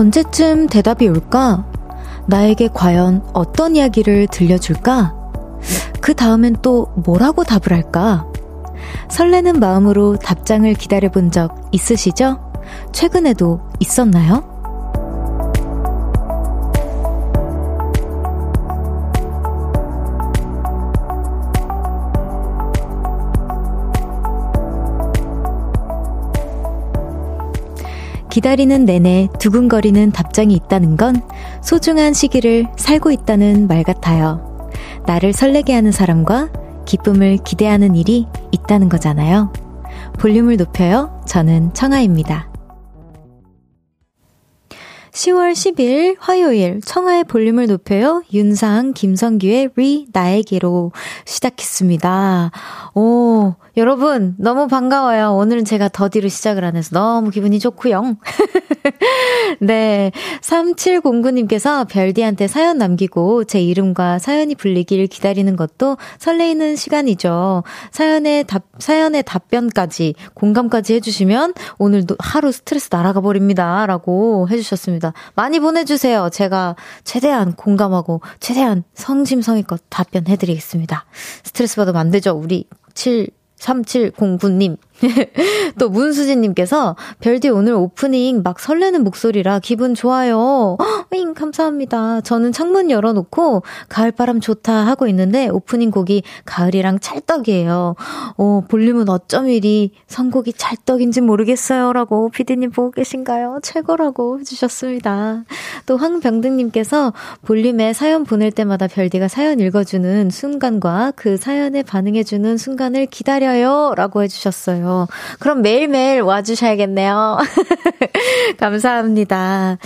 언제쯤 대답이 올까? 나에게 과연 어떤 이야기를 들려줄까? 그 다음엔 또 뭐라고 답을 할까? 설레는 마음으로 답장을 기다려본 적 있으시죠? 최근에도 있었나요? 기다리는 내내 두근거리는 답장이 있다는 건 소중한 시기를 살고 있다는 말 같아요. 나를 설레게 하는 사람과 기쁨을 기대하는 일이 있다는 거잖아요. 볼륨을 높여요. 저는 청아입니다. 10월 10일 화요일 청하의 볼륨을 높여요. 윤상, 김성규의 리 나에게로 시작했습니다. 오, 여러분 너무 반가워요. 오늘은 제가 더디로 시작을 안 해서 너무 기분이 좋고요. 네, 3709님께서 별디한테 사연 남기고 제 이름과 사연이 불리길 기다리는 것도 설레이는 시간이죠. 사연의 답 사연의 답변까지 공감까지 해주시면 오늘도 하루 스트레스 날아가 버립니다라고 해주셨습니다. 많이 보내주세요. 제가 최대한 공감하고 최대한 성심성의껏 답변해드리겠습니다. 스트레스 받으면 안 되죠. 우리 7 3709님. 또 문수진님께서 별디 오늘 오프닝 막 설레는 목소리라 기분 좋아요. 잉 감사합니다. 저는 창문 열어놓고 가을바람 좋다 하고 있는데 오프닝 곡이 가을이랑 찰떡이에요. 어, 볼륨은 어쩜 이리 선곡이 찰떡인지 모르겠어요라고 피디님 보고 계신가요? 최고라고 해주셨습니다. 또 황병등님께서 볼륨에 사연 보낼 때마다 별디가 사연 읽어주는 순간과 그 사연에 반응해주는 순간을 기다려요라고 해주셨어요. 그럼 매일매일 와주셔야겠네요. 감사합니다.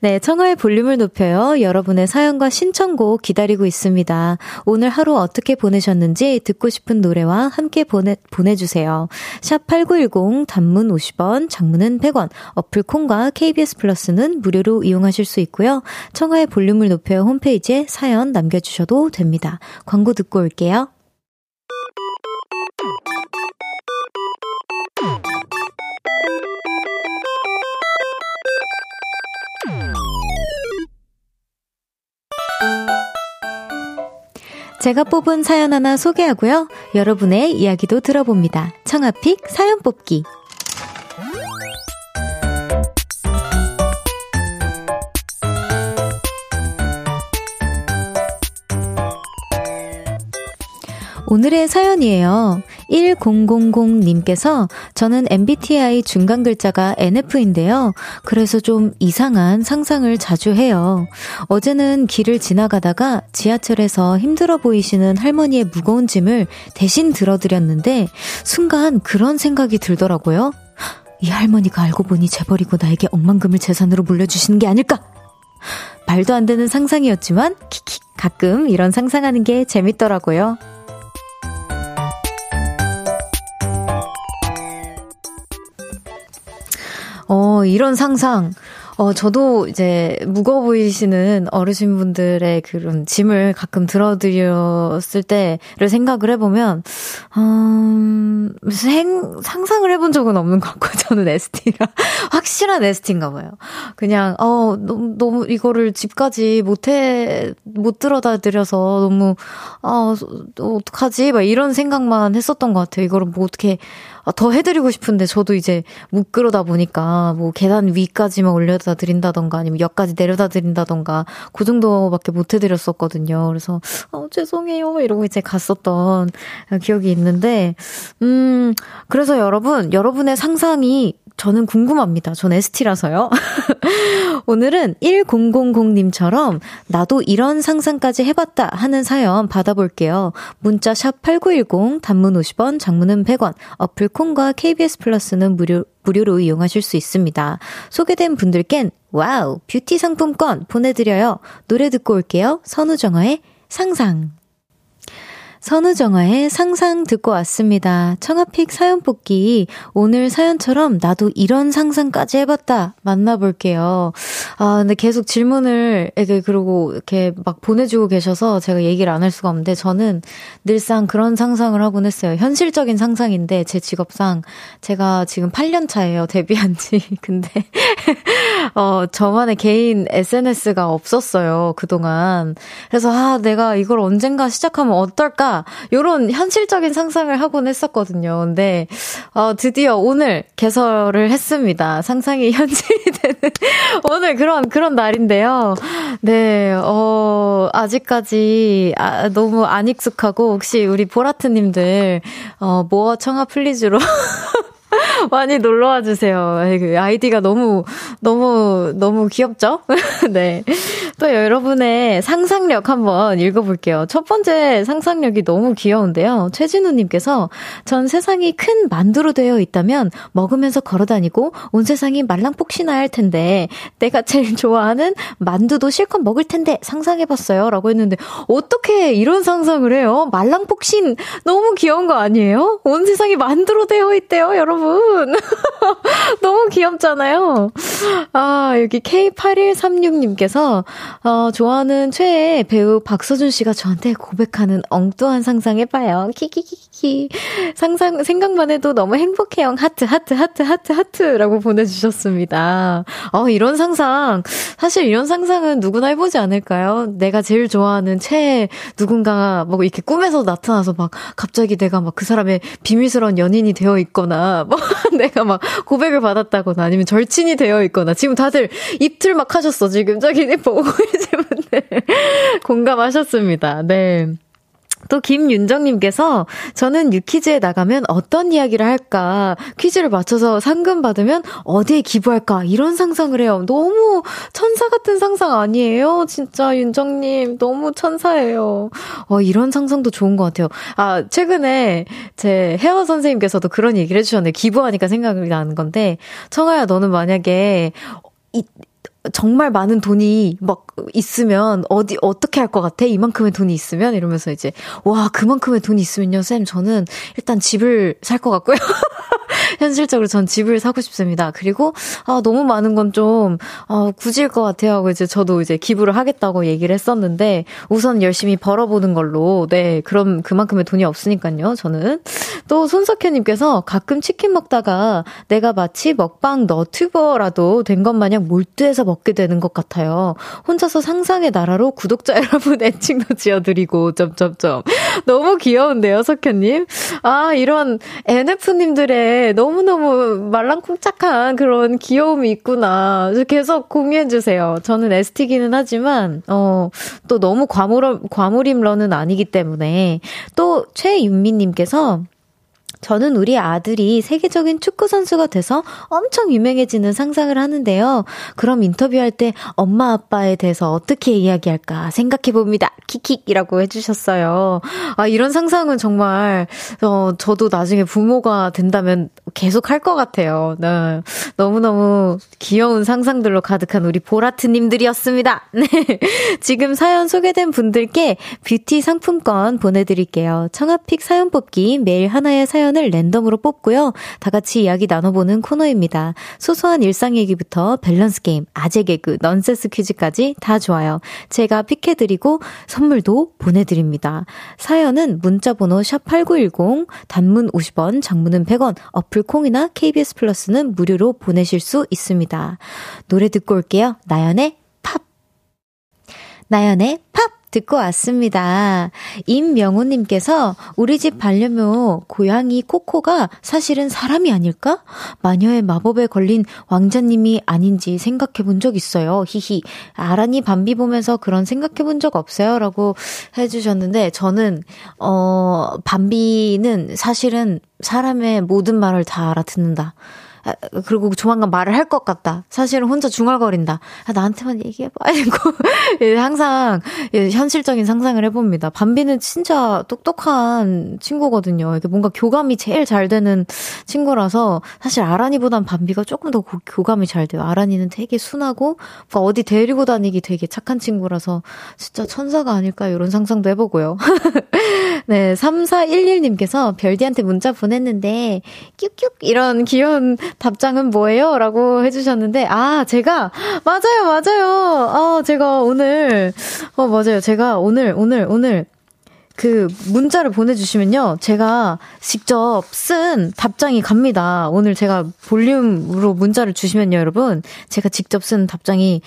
네, 청하의 볼륨을 높여요. 여러분의 사연과 신청곡 기다리고 있습니다. 오늘 하루 어떻게 보내셨는지 듣고 싶은 노래와 함께 보내, 보내주세요. 샵8910 단문 50원, 장문은 100원, 어플 콩과 KBS 플러스는 무료로 이용하실 수 있고요. 청하의 볼륨을 높여요 홈페이지에 사연 남겨주셔도 됩니다. 광고 듣고 올게요. 제가 뽑은 사연 하나 소개하고요. 여러분의 이야기도 들어봅니다. 청아픽 사연 뽑기. 오늘의 사연이에요. 1000님께서 저는 MBTI 중간 글자가 NF인데요. 그래서 좀 이상한 상상을 자주 해요. 어제는 길을 지나가다가 지하철에서 힘들어 보이시는 할머니의 무거운 짐을 대신 들어드렸는데 순간 그런 생각이 들더라고요. 이 할머니가 알고 보니 재벌이고 나에게 억만금을 재산으로 물려주시는 게 아닐까? 말도 안 되는 상상이었지만, 키키, 가끔 이런 상상하는 게 재밌더라고요. 어, 이런 상상. 어, 저도 이제 무거워 보이시는 어르신분들의 그런 짐을 가끔 들어드렸을 때를 생각을 해보면, 음, 생, 상상을 해본 적은 없는 것 같고, 저는 ST라. 확실한 ST인가 봐요. 그냥, 어, 너무, 너무 이거를 집까지 못해, 못 들어다 드려서 너무, 아, 어, 어떡하지? 막 이런 생각만 했었던 것 같아요. 이거를 뭐 어떻게, 아, 더 해드리고 싶은데 저도 이제 못 그러다 보니까 뭐 계단 위까지만 올려다 드린다던가 아니면 역까지 내려다 드린다던가 그 정도밖에 못 해드렸었거든요. 그래서 어, 죄송해요 이러고 이제 갔었던 기억이 있는데 음 그래서 여러분 여러분의 상상이 저는 궁금합니다. 전 ST라서요. 오늘은 1000님처럼 나도 이런 상상까지 해봤다 하는 사연 받아볼게요. 문자 샵 8910, 단문 50원, 장문은 100원, 어플 콩과 KBS 플러스는 무료, 무료로 이용하실 수 있습니다. 소개된 분들께는 wow, 뷰티 상품권 보내드려요. 노래 듣고 올게요. 선우정아의 상상. 선우정아의 상상 듣고 왔습니다. 청하 pick 사연 뽑기. 오늘 사연처럼 나도 이런 상상까지 해봤다. 만나볼게요. 아, 근데 계속 질문을, 이렇게, 그리고 이렇게 막 보내주고 계셔서 제가 얘기를 안 할 수가 없는데, 저는 늘상 그런 상상을 하곤 했어요. 현실적인 상상인데, 제 직업상 제가 지금 8년 차예요. 데뷔한 지. 근데, 어, 저만의 개인 SNS가 없었어요. 그동안. 그래서, 아, 내가 이걸 언젠가 시작하면 어떨까? 요런 현실적인 상상을 하곤 했었거든요. 근데, 어, 드디어 오늘 개설을 했습니다. 상상이 현실이 되는 오늘 그런, 그런 날인데요. 네, 어, 아직까지, 아, 너무 안 익숙하고, 혹시 우리 보라트 님들, 어, more 청하 please로 많이 놀러 와 주세요. 그 아이디가 너무, 너무, 너무 귀엽죠? 네. 또 여러분의 상상력 한번 읽어볼게요. 첫 번째 상상력이 너무 귀여운데요. 최진우님께서 전 세상이 큰 만두로 되어 있다면 먹으면서 걸어 다니고 온 세상이 말랑폭신할 하 텐데 내가 제일 좋아하는 만두도 실컷 먹을 텐데 상상해봤어요. 라고 했는데 어떻게 이런 상상을 해요? 말랑폭신 너무 귀여운 거 아니에요? 온 세상이 만두로 되어 있대요, 여러분. 너무 귀엽잖아요. 아, 여기 K8136님께서 어, 좋아하는 최애 배우 박서준 씨가 저한테 고백하는 엉뚱한 상상 해봐요. 키키키 키. 상상, 생각만 해도 너무 행복해요. 하트, 하트, 하트, 하트, 하트라고 보내주셨습니다. 어, 이런 상상. 사실 이런 상상은 누구나 해보지 않을까요? 내가 제일 좋아하는 최애 누군가가 뭐 이렇게 꿈에서 나타나서 막 갑자기 내가 막 그 사람의 비밀스러운 연인이 되어 있거나, 뭐 내가 막 고백을 받았다거나 아니면 절친이 되어 있거나 지금 다들 입틀 막 하셨어. 지금 저기 보고 계신 분들 공감하셨습니다. 네. 또 김윤정님께서 저는 유퀴즈에 나가면 어떤 이야기를 할까 퀴즈를 맞춰서 상금 받으면 어디에 기부할까 이런 상상을 해요. 너무 천사 같은 상상 아니에요? 진짜 윤정님 너무 천사예요. 어 이런 상상도 좋은 것 같아요. 아 최근에 제 헤어 선생님께서도 그런 얘기를 해주셨는데 기부하니까 생각이 나는 건데 청아야 너는 만약에 이, 정말 많은 돈이 막 있으면 어디 어떻게 할 것 같아? 이만큼의 돈이 있으면 이러면서 이제 와 그만큼의 돈이 있으면요 쌤 저는 일단 집을 살 것 같고요. 현실적으로 전 집을 사고 싶습니다. 그리고 아 너무 많은 건 좀 어, 굳일 것 같아요 하고 이제 저도 이제 기부를 하겠다고 얘기를 했었는데 우선 열심히 벌어보는 걸로 네 그럼 그만큼의 돈이 없으니까요 저는 또 손석현님께서 가끔 치킨 먹다가 내가 마치 먹방 너튜버라도 된 것 마냥 몰두해서 먹게 되는 것 같아요. 혼자서 상상의 나라로 구독자 여러분 애칭도 지어드리고, 점점점. 너무 귀여운데요, 석현님? 아, 이런 NF님들의 너무너무 말랑쿵짝한 그런 귀여움이 있구나. 계속 공유해주세요. 저는 ST기는 하지만, 어, 또 너무 과물, 과물임러는 아니기 때문에. 또 최윤미님께서 저는 우리 아들이 세계적인 축구 선수가 돼서 엄청 유명해지는 상상을 하는데요. 그럼 인터뷰할 때 엄마 아빠에 대해서 어떻게 이야기할까 생각해 봅니다. 킥킥이라고 해주셨어요. 아 이런 상상은 정말 어 저도 나중에 부모가 된다면 계속 할 것 같아요. 네. 너무너무 귀여운 상상들로 가득한 우리 보라트님들이었습니다. 네. 지금 사연 소개된 분들께 뷰티 상품권 보내드릴게요. 청하 pick 사연 뽑기 매일 하나의 사연 사연을 랜덤으로 뽑고요. 다 같이 이야기 나눠보는 코너입니다. 소소한 일상 얘기부터 밸런스 게임, 아재 개그, 넌센스 퀴즈까지 다 좋아요. 제가 픽해드리고 선물도 보내드립니다. 사연은 문자번호 샵8910, 단문 50원, 장문은 100원, 어플 콩이나 KBS 플러스는 무료로 보내실 수 있습니다. 노래 듣고 올게요. 나연의 팝. 나연의 팝! 듣고 왔습니다. 임명호님께서 우리 집 반려묘 고양이 코코가 사실은 사람이 아닐까? 마녀의 마법에 걸린 왕자님이 아닌지 생각해 본 적 있어요. 히히. 아란이 밤비 보면서 그런 생각해 본 적 없어요. 라고 해주셨는데, 저는, 어, 밤비는 사실은 사람의 모든 말을 다 알아듣는다. 아, 그리고 조만간 말을 할 것 같다. 사실은 혼자 중얼거린다. 아, 나한테만 얘기해봐. 이고 예, 항상 예, 현실적인 상상을 해봅니다. 밤비는 진짜 똑똑한 친구거든요. 이게 뭔가 교감이 제일 잘 되는 친구라서 사실 아란이보단 밤비가 조금 더 고, 교감이 잘 돼요. 아란이는 되게 순하고 어디 데리고 다니기 되게 착한 친구라서 진짜 천사가 아닐까 이런 상상도 해보고요. 네, 3411님께서 별디한테 문자 보냈는데 뀨뀨 이런 귀여운 답장은 뭐예요? 라고 해주셨는데 아 제가 맞아요 맞아요 아 제가 오늘 어 맞아요 제가 오늘 오늘 오늘 그 문자를 보내주시면요. 제가 직접 쓴 답장이 갑니다. 오늘 제가 볼륨으로 문자를 주시면요, 여러분. 제가 직접 쓴 답장이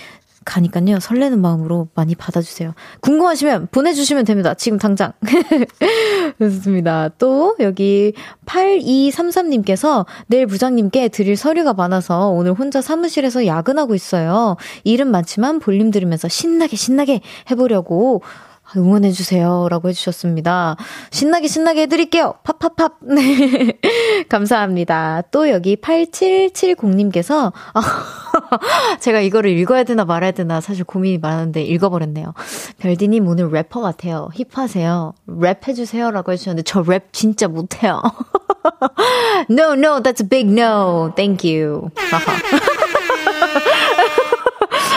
가니까요. 설레는 마음으로 많이 받아주세요. 궁금하시면 보내주시면 됩니다. 지금 당장. 좋습니다. 또 여기 8233님께서 내일 부장님께 드릴 서류가 많아서 오늘 혼자 사무실에서 야근하고 있어요. 일은 많지만 볼륨 들으면서 신나게 신나게 해보려고 응원해주세요. 라고 해주셨습니다. 신나게 신나게 해드릴게요. 팝팝팝. 네. 감사합니다. 또 여기 8770님께서, 제가 이거를 읽어야 되나 말아야 되나 사실 고민이 많은데 읽어버렸네요. 별디님 오늘 래퍼 같아요. 힙하세요. 랩 해주세요. 라고 해주셨는데 저 랩 진짜 못해요. no, no, that's a big no. Thank you.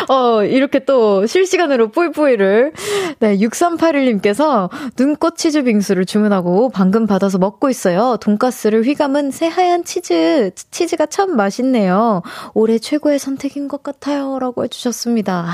어, 이렇게 또 실시간으로 뿌이뿌이를. 네, 6381님께서 눈꽃 치즈 빙수를 주문하고 방금 받아서 먹고 있어요. 돈가스를 휘감은 새하얀 치즈. 치즈가 참 맛있네요. 올해 최고의 선택인 것 같아요. 라고 해주셨습니다. 아,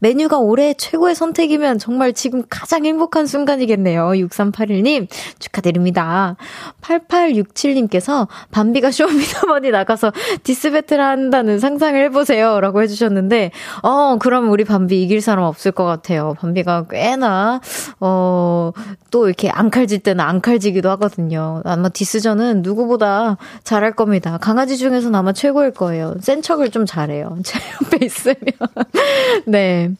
메뉴가 올해 최고의 선택이면 정말 지금 가장 행복한 순간이겠네요. 6381님, 축하드립니다. 8867님께서 밤비가 쇼미더머니 나가서 diss battle 한다는 상상을 해보세요. 라고 해주셨는데, 어, 그럼 우리 밤비 이길 사람 없을 것 같아요. 밤비가 꽤나, 어, 또 이렇게 앙칼질 때는 앙칼지기도 하거든요. 아마 디스전은 누구보다 잘할 겁니다. 강아지 중에서는 아마 최고일 거예요. 센 척을 좀 잘해요. 제 옆에 있으면. 네.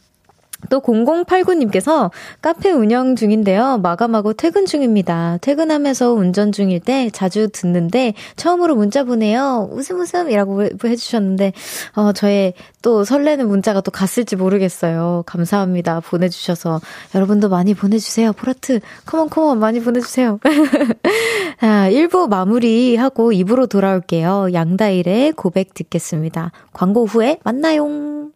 또 0089님께서 카페 운영 중인데요. 마감하고 퇴근 중입니다. 퇴근하면서 운전 중일 때 자주 듣는데 처음으로 문자 보내요. 웃음 웃음이라고 해주셨는데 어, 저의 또 설레는 문자가 또 갔을지 모르겠어요. 감사합니다. 보내주셔서 여러분도 많이 보내주세요. 포라트 컴온 컴온 많이 보내주세요. 자, 1부 마무리하고 2부로 돌아올게요. 양다일의 고백 듣겠습니다. 광고 후에 만나요.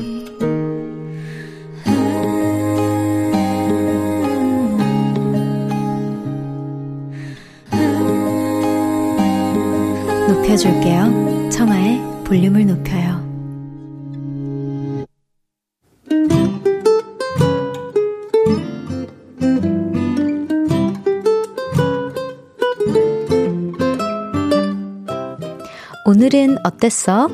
높여줄게요. 청하의 볼륨을 높여요. 오늘은 어땠어?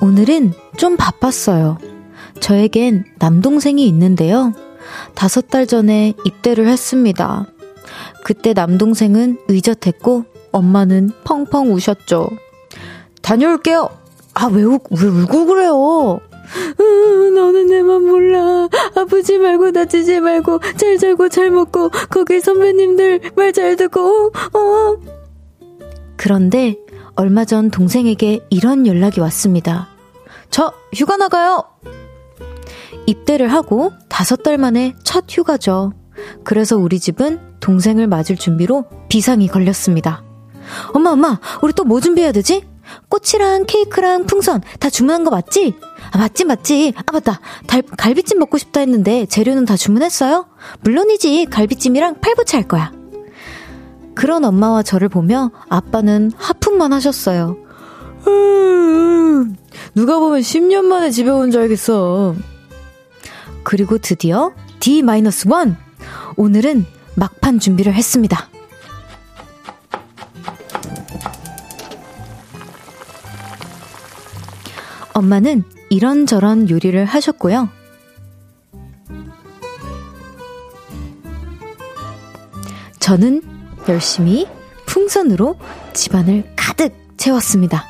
오늘은 좀 바빴어요. 저에겐 남동생이 있는데요. 다섯 달 전에 입대를 했습니다. 그때 남동생은 의젓했고 엄마는 펑펑 우셨죠. 다녀올게요. 아, 왜, 우, 왜 울고 그래요? 으, 너는 내 맘 몰라. 아프지 말고 다치지 말고 잘 자고 잘 먹고 거기 선배님들 말 잘 듣고 어. 그런데 얼마 전 동생에게 이런 연락이 왔습니다. 저 휴가 나가요. 입대를 하고 다섯 달 만에 첫 휴가죠. 그래서 우리 집은 동생을 맞을 준비로 비상이 걸렸습니다. 엄마, 엄마, 우리 또 뭐 준비해야 되지? 꽃이랑 케이크랑 풍선 다 주문한 거 맞지? 아, 맞지, 맞지. 아, 맞다. 달, 갈비찜 먹고 싶다 했는데 재료는 다 주문했어요? 물론이지. 갈비찜이랑 팔부채 할 거야. 그런 엄마와 저를 보며 아빠는 하품만 하셨어요. 음, 누가 보면 10년 만에 집에 온 줄 알겠어. 그리고 드디어 D-1. 오늘은 막판 준비를 했습니다. 엄마는 이런저런 요리를 하셨고요. 저는 열심히 풍선으로 집안을 가득 채웠습니다.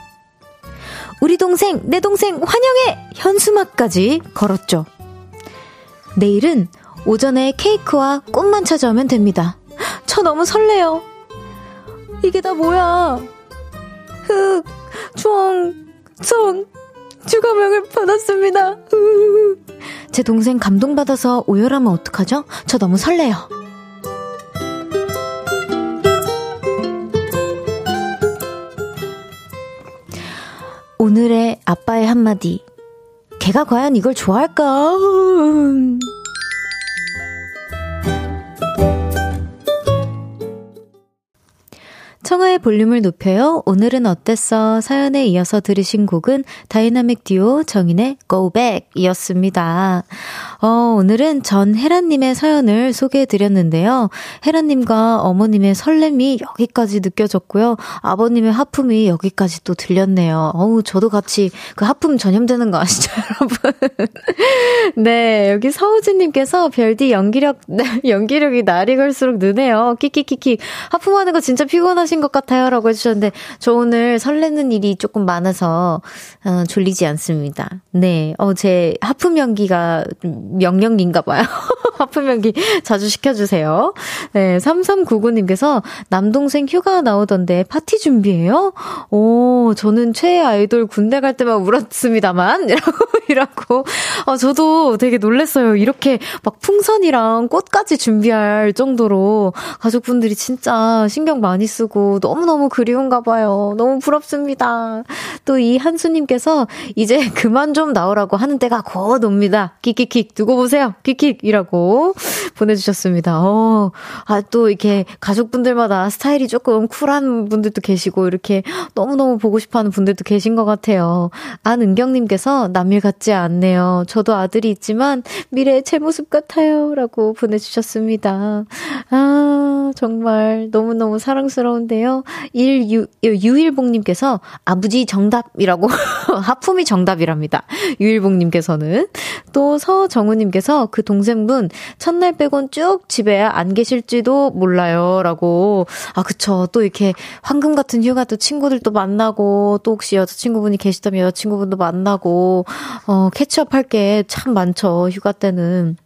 우리 동생, 내 동생 환영해! 현수막까지 걸었죠. 내일은 오전에 케이크와 꽃만 찾아오면 됩니다. 저 너무 설레요. 이게 다 뭐야? 흑, 총, 총, 주가명을 받았습니다. 제 동생 감동받아서 오열하면 어떡하죠? 저 너무 설레요. 오늘의 아빠의 한마디. 걔가 과연 이걸 좋아할까? 청하의 볼륨을 높여요. 오늘은 어땠어? 사연에 이어서 들으신 곡은 다이나믹 듀오 정인의 Go Back 이었습니다. 어, 오늘은 전혜란님의 사연을 소개해 드렸는데요. 혜란님과 어머님의 설렘이 여기까지 느껴졌고요. 아버님의 하품이 여기까지 또 들렸네요. 어우, 저도 같이 그 하품 전염되는 거 아시죠, 여러분? 네, 여기 서우진님께서 별디 연기력, 연기력이 날이 갈수록 느네요. 키키키키. 하품하는 거 진짜 피곤하신 것 같아요. 라고 해주셨는데, 저 오늘 설레는 일이 조금 많아서, 어, 졸리지 않습니다. 네, 어, 제 하품 연기가 명령기인가 봐요. 하품 연기 자주 시켜주세요. 네, 3399님께서 남동생 휴가 나오던데 파티 준비해요? 오, 저는 최애 아이돌 군대 갈 때만 울었습니다만. 이라고. 아, 저도 되게 놀랬어요. 이렇게 막 풍선이랑 꽃까지 준비할 정도로 가족분들이 진짜 신경 많이 쓰고 너무너무 그리운가 봐요. 너무 부럽습니다. 또 이 한수님께서 이제 그만 좀 나오라고 하는 때가 곧 옵니다. 킥킥킥 두고 보세요. 킥킥이라고 보내주셨습니다. 어, 아, 또 이렇게 가족분들마다 스타일이 조금 쿨한 분들도 계시고 이렇게 너무너무 보고 싶어 하는 분들도 계신 것 같아요. 안은경님께서 남일 같지 않네요. 저도 아들이 있지만 미래의 제 모습 같아요. 라고 보내주셨습니다. 아, 정말 너무너무 사랑스러운데요. 1유, 유일봉님께서 아버지 정답이라고 하품이 정답이랍니다. 유일봉님께서는 또 서정우님께서 그 동생분 첫날 빼곤 쭉 집에 안 계실지도 몰라요. 라고. 아, 그쵸. 또 이렇게 황금 같은 휴가 또 친구들도 만나고 또 혹시 여자친구분이 계시다면 여자친구분도 만나고 어, 캐치업 할 게 참 많죠. 휴가 때는.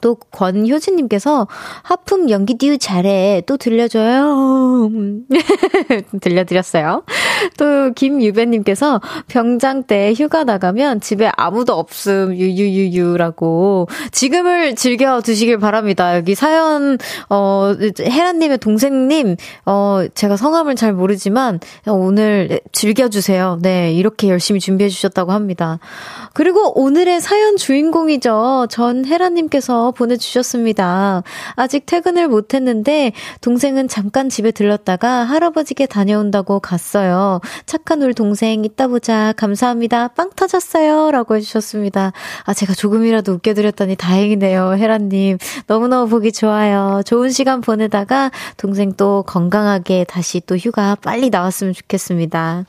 또 권효진님께서 하품 연기 듀 잘해. 또 들려줘요. 들려드렸어요. 또 김유배님께서 병장 때 휴가 나가면 집에 아무도 없음. 유유유유라고. 지금을 즐겨 두시길 바랍니다. 여기 사연 어 혜란님의 동생님 어 제가 성함을 잘 모르지만 오늘 즐겨주세요. 네 이렇게 열심히 준비해 주셨다고 합니다. 그리고 오늘의 사연 주인공이죠. 전혜란님께서 보내주셨습니다. 아직 퇴근을 못했는데 동생은 잠깐 집에 들렀다가 할아버지께 다녀온다고 갔어요. 착한 우리 동생 이따 보자. 감사합니다. 빵 터졌어요. 라고 해주셨습니다. 아, 제가 조금이라도 웃겨드렸더니 다행이네요. 혜란님. 너무너무 보기 좋아요. 좋은 시간 보내다가 동생 또 건강하게 다시 또 휴가 빨리 나왔으면 좋겠습니다.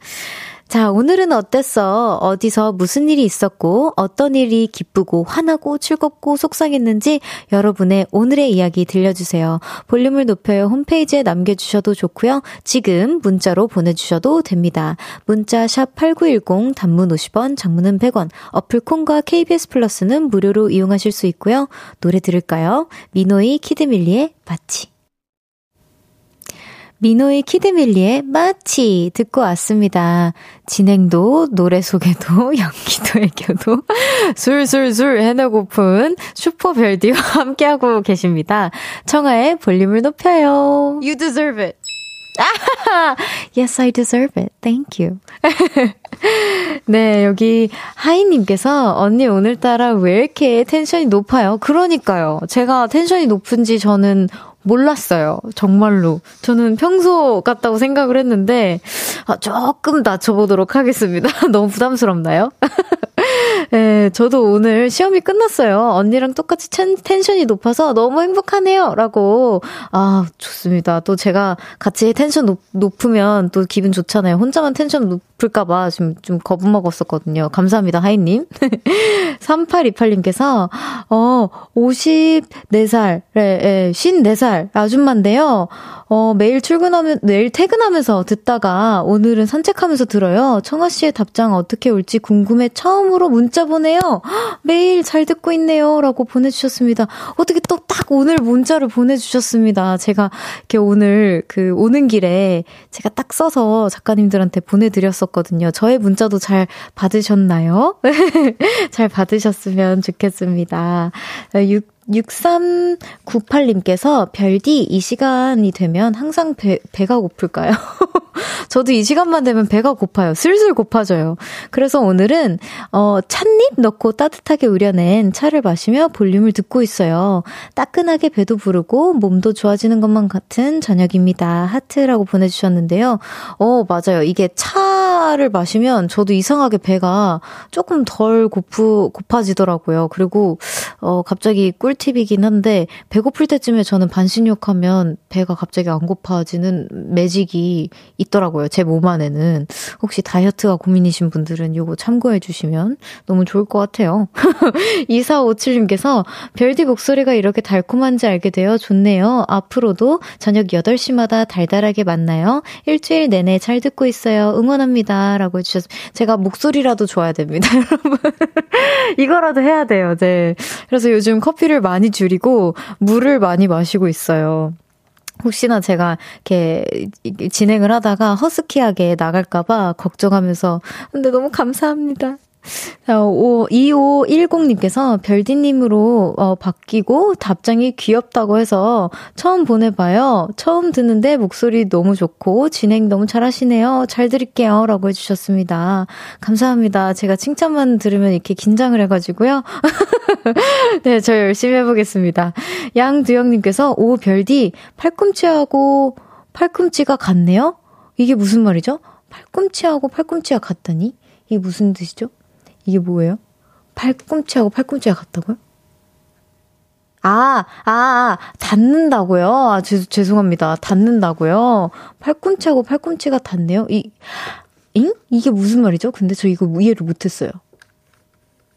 자, 오늘은 어땠어? 어디서 무슨 일이 있었고, 어떤 일이 기쁘고, 화나고, 즐겁고, 속상했는지 여러분의 오늘의 이야기 들려주세요. 볼륨을 높여요 홈페이지에 남겨주셔도 좋고요. 지금 문자로 보내주셔도 됩니다. 문자 샵 8910, 단문 50원, 장문은 100원, 어플 콘과 KBS 플러스는 무료로 이용하실 수 있고요. 노래 들을까요? 미노이 키드밀리의 마치. 미노의 키드밀리의 마치 듣고 왔습니다. 진행도, 노래 소개도, 연기도 애교도 술술술 해내고픈 슈퍼별디와 함께하고 계십니다. 청하의 볼륨을 높여요. You deserve it. yes, I deserve it. Thank you. 네, 여기 하이님께서 언니 오늘따라 왜 이렇게 텐션이 높아요? 그러니까요. 제가 텐션이 높은지 저는 몰랐어요. 정말로. 저는 평소 같다고 생각을 했는데, 아, 조금 낮춰보도록 하겠습니다. 너무 부담스럽나요? 예, 저도 오늘 시험이 끝났어요. 언니랑 똑같이 텐, 텐션이 높아서 너무 행복하네요. 라고. 아, 좋습니다. 또 제가 같이 텐션 높, 높으면 또 기분 좋잖아요. 혼자만 텐션 높을까봐 지금 좀 겁 먹었었거든요. 감사합니다, 하이님. 3828님께서, 어, 54살, 예, 54살 아줌마인데요. 어, 매일 출근하면, 매일 퇴근하면서 듣다가 오늘은 산책하면서 들어요. 청아 씨의 답장 어떻게 올지 궁금해 처음으로 문자 보내요. 매일 잘 듣고 있네요. 라고 보내주셨습니다. 어떻게 또 딱 오늘 문자를 보내주셨습니다. 제가 이렇게 오늘 그 오는 길에 제가 딱 써서 작가님들한테 보내드렸었거든요. 저의 문자도 잘 받으셨나요? 잘 받으셨으면 좋겠습니다. 6 6398님께서 별디 이 시간이 되면 항상 배, 배가 고플까요? 저도 이 시간만 되면 배가 고파요. 슬슬 고파져요. 그래서 오늘은, 어, 찻잎 넣고 따뜻하게 우려낸 차를 마시며 볼륨을 듣고 있어요. 따끈하게 배도 부르고 몸도 좋아지는 것만 같은 저녁입니다. 하트라고 보내주셨는데요. 어, 맞아요. 이게 차를 마시면 저도 이상하게 배가 조금 덜 고프, 고파지더라고요. 그리고, 어, 갑자기 꿀 꿀팁이긴 한데 배고플 때쯤에 저는 반신욕하면 배가 갑자기 안 고파지는 매직이 있더라고요. 제 몸 안에는. 혹시 다이어트가 고민이신 분들은 요거 참고해 주시면 너무 좋을 것 같아요. 2457님께서 별디 목소리가 이렇게 달콤한지 알게 되어 좋네요. 앞으로도 저녁 8시마다 달달하게 만나요. 일주일 내내 잘 듣고 있어요. 응원합니다. 라고 해주셔서 제가 목소리라도 좋아야 됩니다, 여러분. 이거라도 해야 돼요. 네. 그래서 요즘 커피를 많이 줄이고 물을 많이 마시고 있어요. 혹시나 제가 이렇게 진행을 하다가 허스키하게 나갈까봐 걱정하면서 근데 너무 감사합니다. 2510님께서 별디님으로 어, 바뀌고 답장이 귀엽다고 해서 처음 보내봐요. 처음 듣는데 목소리 너무 좋고 진행 너무 잘하시네요. 잘 들을게요. 라고 해주셨습니다. 감사합니다. 제가 칭찬만 들으면 이렇게 긴장을 해가지고요. 네, 저 열심히 해보겠습니다. 양두영님께서 오, 별디, 팔꿈치하고 팔꿈치가 같네요? 이게 무슨 말이죠? 팔꿈치하고 팔꿈치가 같다니? 이게 무슨 뜻이죠? 이게 뭐예요? 팔꿈치하고 팔꿈치가 같다고요? 아, 아, 아, 닿는다고요? 아, 죄, 죄송합니다. 닿는다고요? 팔꿈치하고 팔꿈치가 닿네요? 이, 잉? 이게 무슨 말이죠? 근데 저 이거 이해를 못했어요.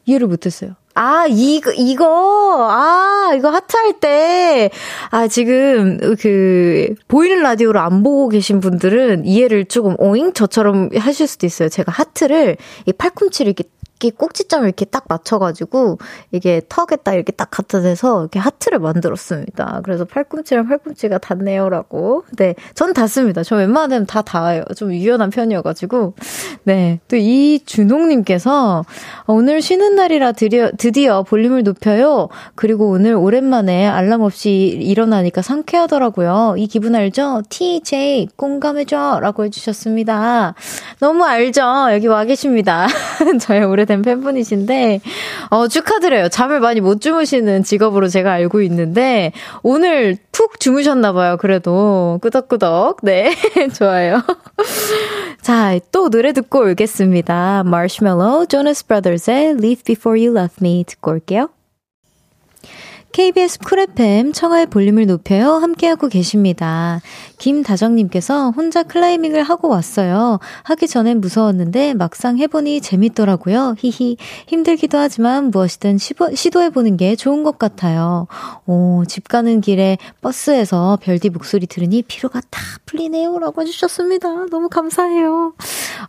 이해를 못했어요. 아, 이거, 이거, 아, 이거 하트할 때, 아, 지금, 그, 보이는 라디오로 안 보고 계신 분들은 이해를 조금, 오잉? 저처럼 하실 수도 있어요. 제가 하트를, 이 팔꿈치를 이렇게 이 꼭지점을 이렇게 딱 맞춰가지고 이게 턱에 딱 이렇게 딱 갖다 대서 이렇게 하트를 만들었습니다. 그래서 팔꿈치랑 팔꿈치가 닿네요라고. 네, 전 닿습니다. 저 웬만하면 다 닿아요. 좀 유연한 편이어가지고. 네, 또 이준홍님께서 오늘 쉬는 날이라 드디어, 드디어 볼륨을 높여요. 그리고 오늘 오랜만에 알람 없이 일어나니까 상쾌하더라고요. 이 기분 알죠? TJ 공감해줘라고 해주셨습니다. 너무 알죠? 여기 와 계십니다. 저의 오래된 오래된 팬분이신데, 어, 축하드려요. 잠을 많이 못 주무시는 직업으로 제가 알고 있는데, 오늘 푹 주무셨나봐요. 그래도. 끄덕끄덕. 네. 좋아요. 자, 또 노래 듣고 오겠습니다. Marshmello, Jonas Brothers의 Leave Before You Love Me 듣고 올게요. KBS 쿨 FM 청하의 볼륨을 높여요. 함께하고 계십니다. 김다정님께서 혼자 클라이밍을 하고 왔어요. 하기 전엔 무서웠는데 막상 해보니 재밌더라고요. 히히. 힘들기도 하지만 무엇이든 시도해보는 게 좋은 것 같아요. 오, 집 가는 길에 버스에서 별디 목소리 들으니 피로가 다 풀리네요. 라고 해주셨습니다. 너무 감사해요.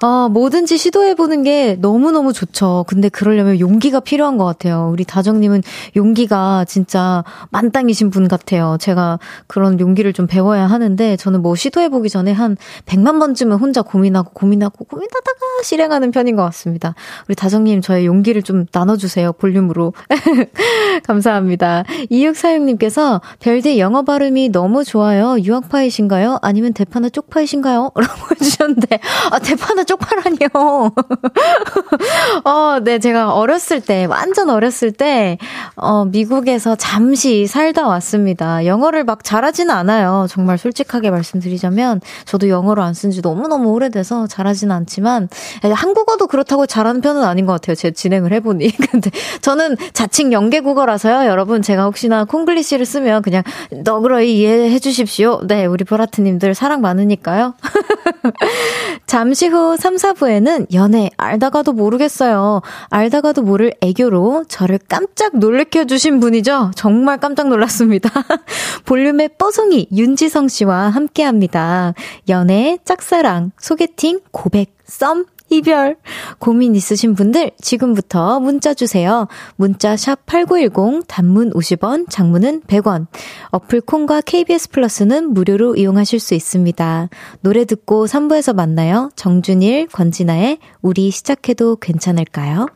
아, 뭐든지 시도해보는 게 너무너무 좋죠. 근데 그러려면 용기가 필요한 것 같아요. 우리 다정님은 용기가 진짜 진짜 만땅이신 분 같아요. 제가 그런 용기를 좀 배워야 하는데 저는 뭐 시도해보기 전에 한 100만 번쯤은 혼자 고민하고 고민하고 고민하다가 실행하는 편인 것 같습니다. 우리 다정님 저의 용기를 좀 나눠주세요. 볼륨으로. 감사합니다. 2646님께서 별디 영어 발음이 너무 좋아요. 유학파이신가요? 아니면 대파나 쪽파이신가요? 라고 해주셨는데, 아, 대파나 쪽파라니요. 어, 네, 제가 어렸을 때, 완전 어렸을 때, 어, 미국에서 잠시 살다 왔습니다. 영어를 막 잘하지는 않아요. 정말 솔직하게 말씀드리자면 저도 영어를 안 쓴 지 너무너무 오래돼서 잘하지는 않지만 한국어도 그렇다고 잘하는 편은 아닌 것 같아요. 제가 진행을 해보니. 근데 저는 자칭 연계국어라서요. 여러분, 제가 혹시나 콩글리시를 쓰면 그냥 너그러이 이해해 주십시오. 네, 우리 보라트님들 사랑 많으니까요. 잠시 후 3, 4부에는 연애 알다가도 모르겠어요. 알다가도 모를 애교로 저를 깜짝 놀래켜 주신 분이죠. 정말 깜짝 놀랐습니다. 볼륨의 뽀송이 윤지성 씨와 함께 합니다. 연애, 짝사랑, 소개팅, 고백, 썸, 이별. 고민 있으신 분들 지금부터 문자 주세요. 문자 샵 8910 단문 50원, 장문은 100원. 어플 콩과 KBS 플러스는 무료로 이용하실 수 있습니다. 노래 듣고 3부에서 만나요. 정준일, 권진아의 우리 시작해도 괜찮을까요?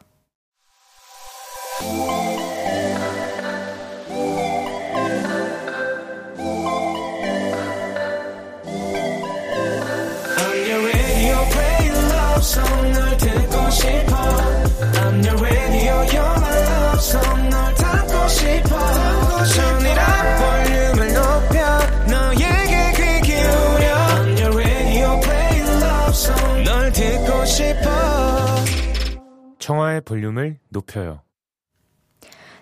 청하의 볼륨을 높여요.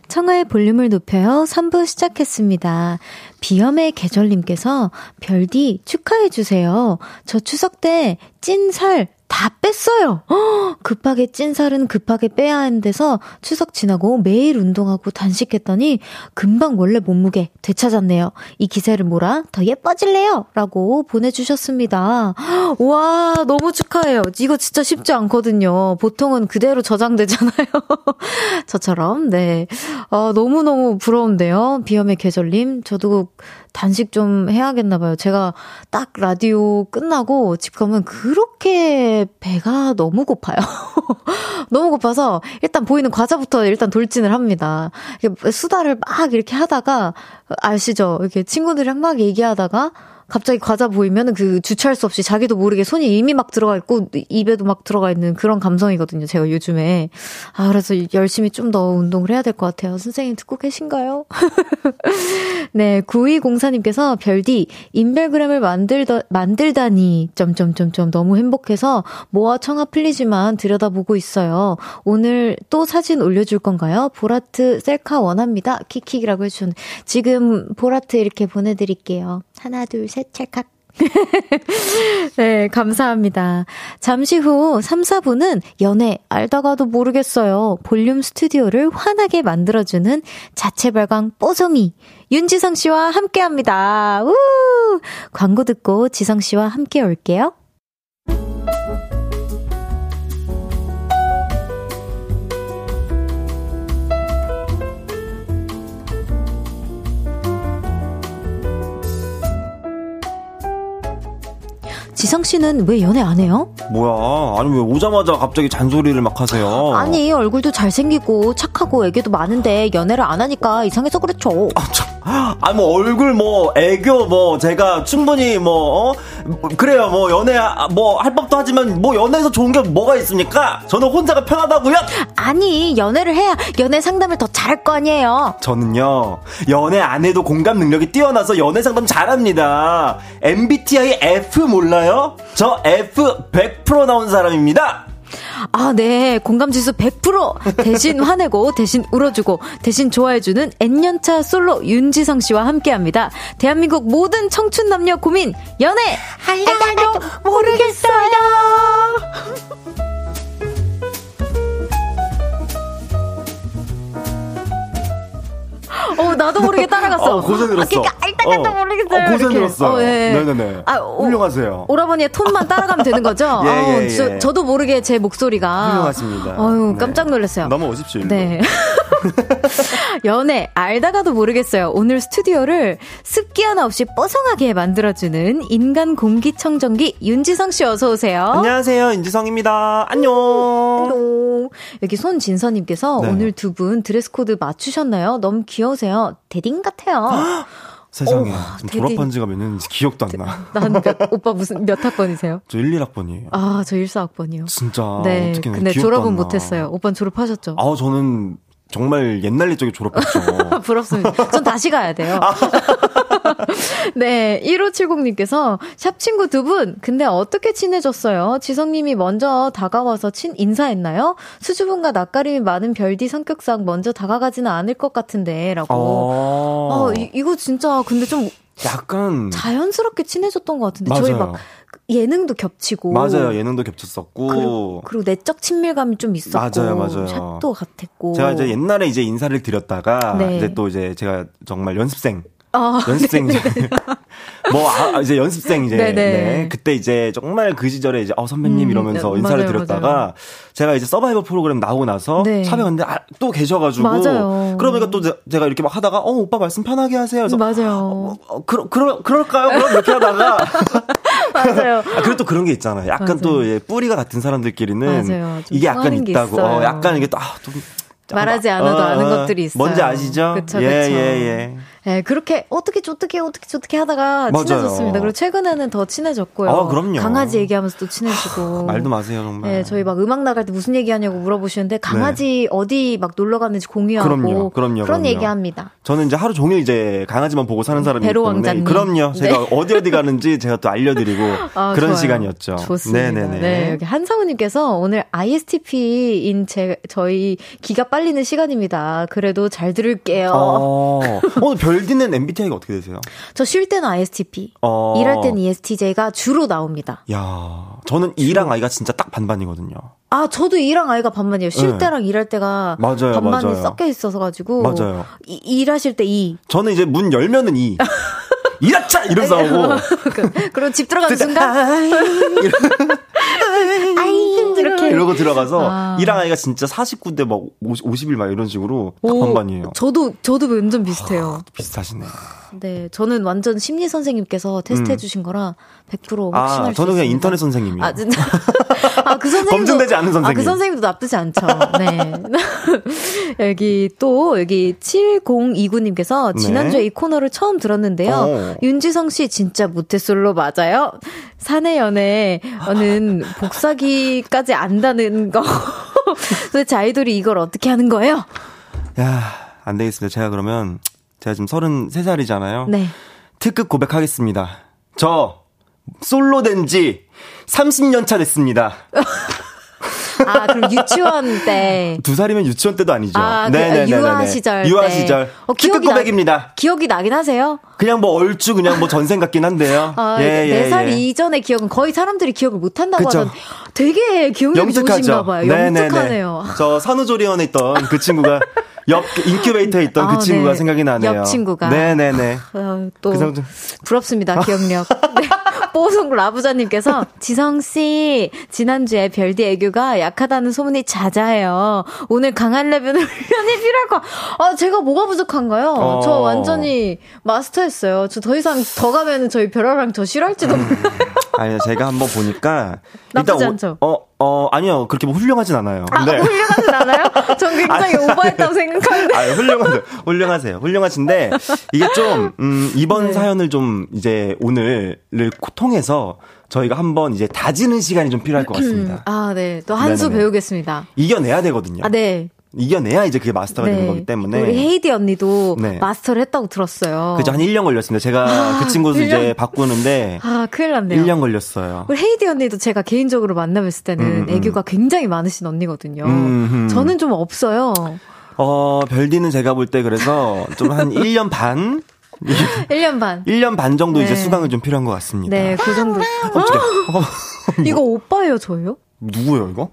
청하의 볼륨을 높여요. 3부 시작했습니다. 비염의 계절님께서 별디 축하해주세요. 저 추석 때 찐살 다 뺐어요. 허, 급하게 찐 살은 급하게 빼야 하는 데서 추석 지나고 매일 운동하고 단식했더니 금방 원래 몸무게 되찾았네요. 이 기세를 몰아 더 예뻐질래요? 라고 보내주셨습니다. 와, 너무 축하해요. 이거 진짜 쉽지 않거든요. 보통은 그대로 저장되잖아요. 저처럼, 네. 어, 너무너무 부러운데요. 비염의 계절님. 저도 단식 좀 해야겠나 봐요. 제가 딱 라디오 끝나고 집 가면 그렇게 배가 너무 고파요. 너무 고파서 일단 보이는 과자부터 일단 돌진을 합니다. 수다를 막 이렇게 하다가 아시죠? 이렇게 친구들이랑 막 얘기하다가 갑자기 과자 보이면 그 주체할 수 없이 자기도 모르게 손이 이미 막 들어가 있고 입에도 막 들어가 있는 그런 감성이거든요. 제가 요즘에. 아, 그래서 열심히 좀 더 운동을 해야 될 것 같아요. 선생님 듣고 계신가요? 네, 9204님께서 별디, 인별그램을 만들더, 만들다니, 점점점점 너무 행복해서 모아 청아 풀리지만 들여다보고 있어요. 오늘 또 사진 올려줄 건가요? 보라트 셀카 원합니다. 킥킥이라고 해주셨는데, 지금 보라트 이렇게 보내드릴게요. 하나, 둘, 셋, 찰칵. 네, 감사합니다. 잠시 후 3, 4부는 연애 알다가도 모르겠어요. 볼륨 스튜디오를 환하게 만들어주는 자체 발광 뽀송이 윤지성 씨와 함께 합니다. 우! 광고 듣고 지성 씨와 함께 올게요. 지성 씨는 왜 연애 안 해요? 뭐야? 아니 왜 오자마자 갑자기 잔소리를 막 하세요? 아니 얼굴도 잘생기고 착하고 애교도 많은데 연애를 안 하니까 이상해서 그렇죠. 아, 참. 아니 뭐 얼굴 뭐 애교 뭐 제가 충분히 뭐 어? 그래요 뭐 연애 뭐 할 법도 하지만 뭐 연애에서 좋은 게 뭐가 있습니까? 저는 혼자가 편하다고요? 아니 연애를 해야 연애 상담을 더 잘할 거 아니에요. 저는요 연애 안 해도 공감 능력이 뛰어나서 연애 상담 잘합니다. MBTI F 몰라요? 저 F 100% 나온 사람입니다. 아, 네. 공감 지수 100%! 대신 화내고, 대신 울어주고, 대신 좋아해주는 N년차 솔로 윤지성 씨와 함께 합니다. 대한민국 모든 청춘 남녀 고민, 연애! 알다가도 모르겠어요! 어, 나도 모르게 따라갔어. 어, 고생 들었어. 아, 그러니까 알다가도 어, 모르겠어요. 어, 고생 들었어. 어, 네. 네네네. 아, 훌륭하세요. 오라버니의 톤만 따라가면 되는 거죠? 예, 예, 예. 저, 저도 모르게 제 목소리가. 훌륭하십니다. 어유 네. 깜짝 놀랐어요. 넘어오십시오. 일로. 네. 연애 알다가도 모르겠어요. 오늘 스튜디오를 습기 하나 없이 뽀송하게 만들어주는 인간 공기청정기 윤지성 씨 어서 오세요. 안녕하세요. 윤지성입니다. 안녕. 안녕. 여기 손진서님께서 네. 오늘 두 분 드레스 코드 맞추셨나요? 너무 귀여우세요. 대딩 같아요. 세상에. 오, 졸업한 지가 몇 년인지 기억도 안 나. 난 몇, 오빠 무슨, 몇 학번이세요? 저 1, 1학번이에요. 아, 저 1, 4학번이요. 진짜. 네. 근데 졸업은 못 했어요. 오빠는 졸업하셨죠? 아, 저는 정말 옛날 옛적에 졸업했죠. 부럽습니다. 전 다시 가야 돼요. 아. 네, 1570님께서 샵 친구 두 분, 근데 어떻게 친해졌어요? 지성님이 먼저 다가와서 친 인사했나요? 수줍음과 낯가림이 많은 별디 성격상 먼저 다가가지는 않을 것 같은데, 라고. 어, 어 이, 이거 진짜 근데 좀 약간 자연스럽게 친해졌던 것 같은데 맞아요. 저희 막 예능도 겹치고. 맞아요. 예능도 겹쳤었고. 그리고, 그리고 내적 친밀감이 좀 있었고 맞아요 맞아요. 샷도 같았고. 제가 이제 옛날에 이제 인사를 드렸다가 네. 이제 또 이제 제가 정말 연습생. 어, 연습생 이제 뭐 아, 이제 연습생 이제 네 그때 이제 정말 그 시절에 이제 어 선배님 음, 이러면서 네, 인사를 맞아요, 드렸다가 맞아요. 제가 이제 서바이벌 프로그램 나오고 나서 네. 갔는데 아, 또 계셔가지고 맞아요. 그러니까 또 제가 이렇게 막 하다가 어 오빠 말씀 편하게 하세요. 그래서 맞아요. 어, 어, 그러, 그러, 그럴까요? 그럼 이렇게 하다가 맞아요. 아, 그리고 또 그런 게 있잖아요. 약간 맞아요. 또 예, 뿌리가 같은 사람들끼리는 이게 약간 있다고. 어, 약간 이게 또 아, 좀 말하지 않아도 어, 아는 것들이 있어요. 뭔지 아시죠? 그쵸, 예, 그쵸. 예, 예. 네, 그렇게 어떻게 어떻게 어떻게 어떻게 하다가 맞아요. 친해졌습니다. 그리고 최근에는 더 친해졌고요. 아, 그럼요. 강아지 얘기하면서 또 친해지고. 말도 마세요, 정말. 네, 저희 막 음악 나갈 때 무슨 얘기하냐고 물어보시는데 강아지 네. 어디 막 놀러 갔는지 공유하고 그럼요, 그럼요, 그런. 얘기합니다. 저는 이제 하루 종일 이제 강아지만 보고 사는 사람이기 때문에 왕자님. 그럼요. 제가 네. 어디 어디 가는지 제가 또 알려드리고 아, 그런 좋아요. 시간이었죠. 좋습니다. 네네네. 네, 여기 한상우님께서 오늘 ISTP인 제 저희 기가 빨리는 시간입니다. 그래도 잘 들을게요. 어, 오늘 별 디는 MBTI가 어떻게 되세요? 저 쉴 때는 ISTP, 어. 일할 때는 ESTJ가 주로 나옵니다. 야, 저는 E랑 I가 진짜 딱 반반이거든요. 아, 저도 E랑 I가 반반이에요. 쉴 네. 때랑 일할 때가 맞아요, 반반이 맞아요. 섞여 있어서 가지고 맞아요. 이, 일하실 때 E. 저는 이제 문 열면은 E. 이라차 이러면서 하고. 그럼 집 들어가는 순간. 이 렇게 이러고 들어가서 아. 이랑 아이가 진짜 49대 막 50, 일막 이런 식으로 딱 반반이에요. 저도 저도 완전 비슷해요. 아, 비슷하시네. 네, 저는 완전 심리 선생님께서 테스트해 음. 주신 거라 100% 아, 확신할 아, 저는 그냥 인터넷 선생님이요. 아, 진짜. 아, 그 선생님도 검증되지 않은 선생님. 아, 그 선생님도 나쁘지 않죠. 네. 여기 또 여기 7029님께서 지난주에 네. 이 코너를 처음 들었는데요. 어. 윤지성 씨 진짜 모태솔로 맞아요? 사내 연애는 복사기까지 안다는 거. 도대체 아이돌이 이걸 어떻게 하는 거예요? 야, 안 되겠습니다. 제가 그러면 제가 지금 33살이잖아요. 네. 특급 고백하겠습니다. 저 솔로 된 지 30년 차 됐습니다. 아, 그럼 유치원 때. 두 살이면 유치원 때도 아니죠. 아, 네네 그, 유아 시절. 유아 시절. 어, 기억이 고백입니다. 나, 기억이 나긴 하세요? 그냥 뭐 얼추 그냥 뭐 전생 같긴 한데요. 아, 예, 예, 4살 예. 이전의 기억은 거의 사람들이 기억을 못 한다고 하던 되게 기억력이 좋으신가 봐요. 영특하네요. 저 산후조리원에 있던 그 친구가 옆 인큐베이터에 있던 그 아, 그 친구가 네. 생각이 나네요. 옆 친구가. 네네네. 어, 또그 정도. 부럽습니다. 기억력. 네. 뽀송 라부자님께서 지성 씨, 지난주에 별디 애교가 약하다는 소문이 자자해요. 오늘 강한 레벨은 훈련이 필요할 거. 아, 제가 뭐가 부족한가요? 어. 저 완전히 마스터했어요. 저 더 이상 더 가면은 저희 별아랑 저 싫어할지도 음. 몰라요. 아니요, 제가 한번 보니까. 일단 않죠? 어, 어, 아니요. 그렇게 뭐 훌륭하진 않아요. 아, 네. 훌륭하진 않아요? 전 굉장히 아, 오버했다고 생각하는데. 아, 훌륭하세요. 훌륭하세요. 훌륭하신데, 이게 좀, 음, 이번 네. 사연을 좀 이제 오늘을 통해서 저희가 한번 이제 다지는 시간이 좀 필요할 것 같습니다. 아, 네. 또 한 수 배우겠습니다. 이겨내야 되거든요. 아, 네. 이겨내야 이제 그게 마스터가 네. 되는 거기 때문에. 우리 헤이디 언니도 네. 마스터를 했다고 들었어요. 그죠. 한 1년 걸렸습니다. 제가 아, 그 친구도 1년? 이제 바꾸는데. 아, 큰일 났네요. 1년 걸렸어요. 우리 헤이디 언니도 제가 개인적으로 만나뵀을 때는 음, 음. 애교가 굉장히 많으신 언니거든요. 음, 음. 저는 좀 없어요. 어, 별디는 제가 볼 때 그래서 좀 한 1년 반? 1년 반. 1년 반 정도 네. 이제 수강이 좀 필요한 것 같습니다. 네, 그 정도. 어, 이거 오빠예요, 저예요? 누구예요, 이거?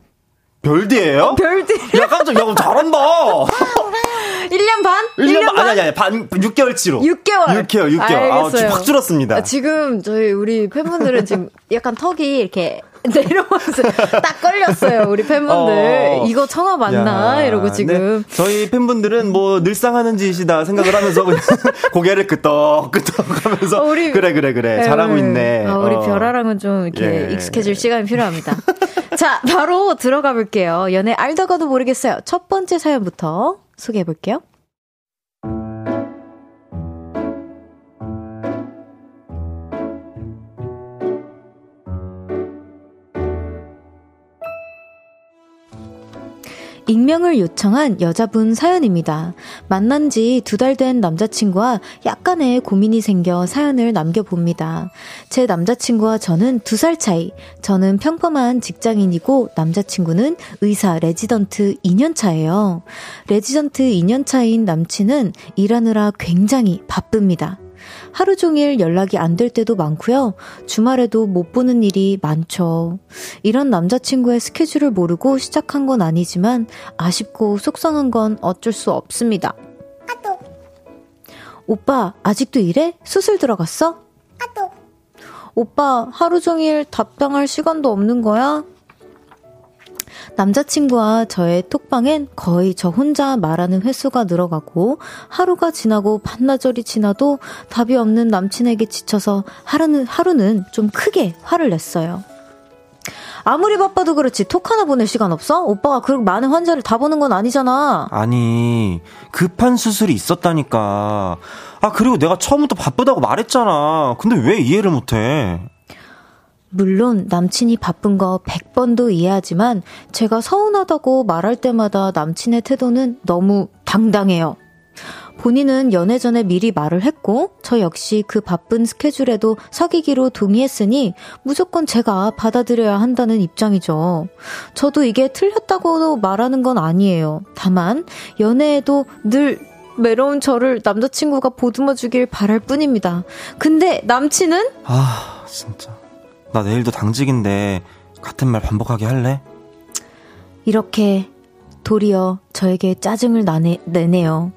별디예요? 어, 별디. 야, 깜짝, 야, 잘한다. 1년 반? 1년, 1년 반? 아니, 아니, 반, 6개월치로. 6개월. 6개월, 6개월. 알겠어요. 아, 확 줄었습니다. 아, 지금 저희 우리 팬분들은 지금 약간 턱이 이렇게 내려와서 딱 걸렸어요, 우리 팬분들. 어, 이거 청아 맞나? 야, 이러고 지금. 네. 저희 팬분들은 뭐 늘상 하는 짓이다 생각을 하면서 고개를 끄덕끄덕 하면서. 어, 우리, 그래, 그래, 그래. 네, 잘하고 있네. 어, 우리 어. 별아랑은 좀 이렇게 예. 익숙해질 시간이 필요합니다. 자, 바로 들어가 볼게요. 연애 알다가도 모르겠어요. 첫 번째 사연부터 소개해 볼게요. 익명을 요청한 여자분 사연입니다. 만난 지 두 달 된 남자친구와 약간의 고민이 생겨 사연을 남겨봅니다. 제 남자친구와 저는 두 살 차이. 저는 평범한 직장인이고 남자친구는 의사 레지던트 2년 차예요. 레지던트 2년 차인 남친은 일하느라 굉장히 바쁩니다. 하루 종일 연락이 안 될 때도 많고요. 주말에도 못 보는 일이 많죠. 이런 남자친구의 스케줄을 모르고 시작한 건 아니지만 아쉽고 속상한 건 어쩔 수 없습니다. 아또. 오빠, 아직도 일해? 수술 들어갔어? 아또. 오빠, 하루 종일 답장할 시간도 없는 거야? 남자친구와 저의 톡방엔 거의 저 혼자 말하는 횟수가 늘어가고 하루가 지나고 반나절이 지나도 답이 없는 남친에게 지쳐서 하루는, 하루는 좀 크게 화를 냈어요. 아무리 바빠도 그렇지 톡 하나 보낼 시간 없어? 오빠가 그렇게 많은 환자를 다 보는 건 아니잖아. 아니 급한 수술이 있었다니까. 아 그리고 내가 처음부터 바쁘다고 말했잖아. 근데 왜 이해를 못해? 물론 남친이 바쁜 거 100번도 이해하지만 제가 서운하다고 말할 때마다 남친의 태도는 너무 당당해요. 본인은 연애 전에 미리 말을 했고 저 역시 그 바쁜 스케줄에도 사귀기로 동의했으니 무조건 제가 받아들여야 한다는 입장이죠. 저도 이게 틀렸다고 말하는 건 아니에요. 다만 연애에도 늘 외로운 저를 남자친구가 보듬어 주길 바랄 뿐입니다. 근데 남친은 아, 진짜 나 내일도 당직인데 같은 말 반복하게 할래? 이렇게 도리어 저에게 짜증을 나네, 내네요.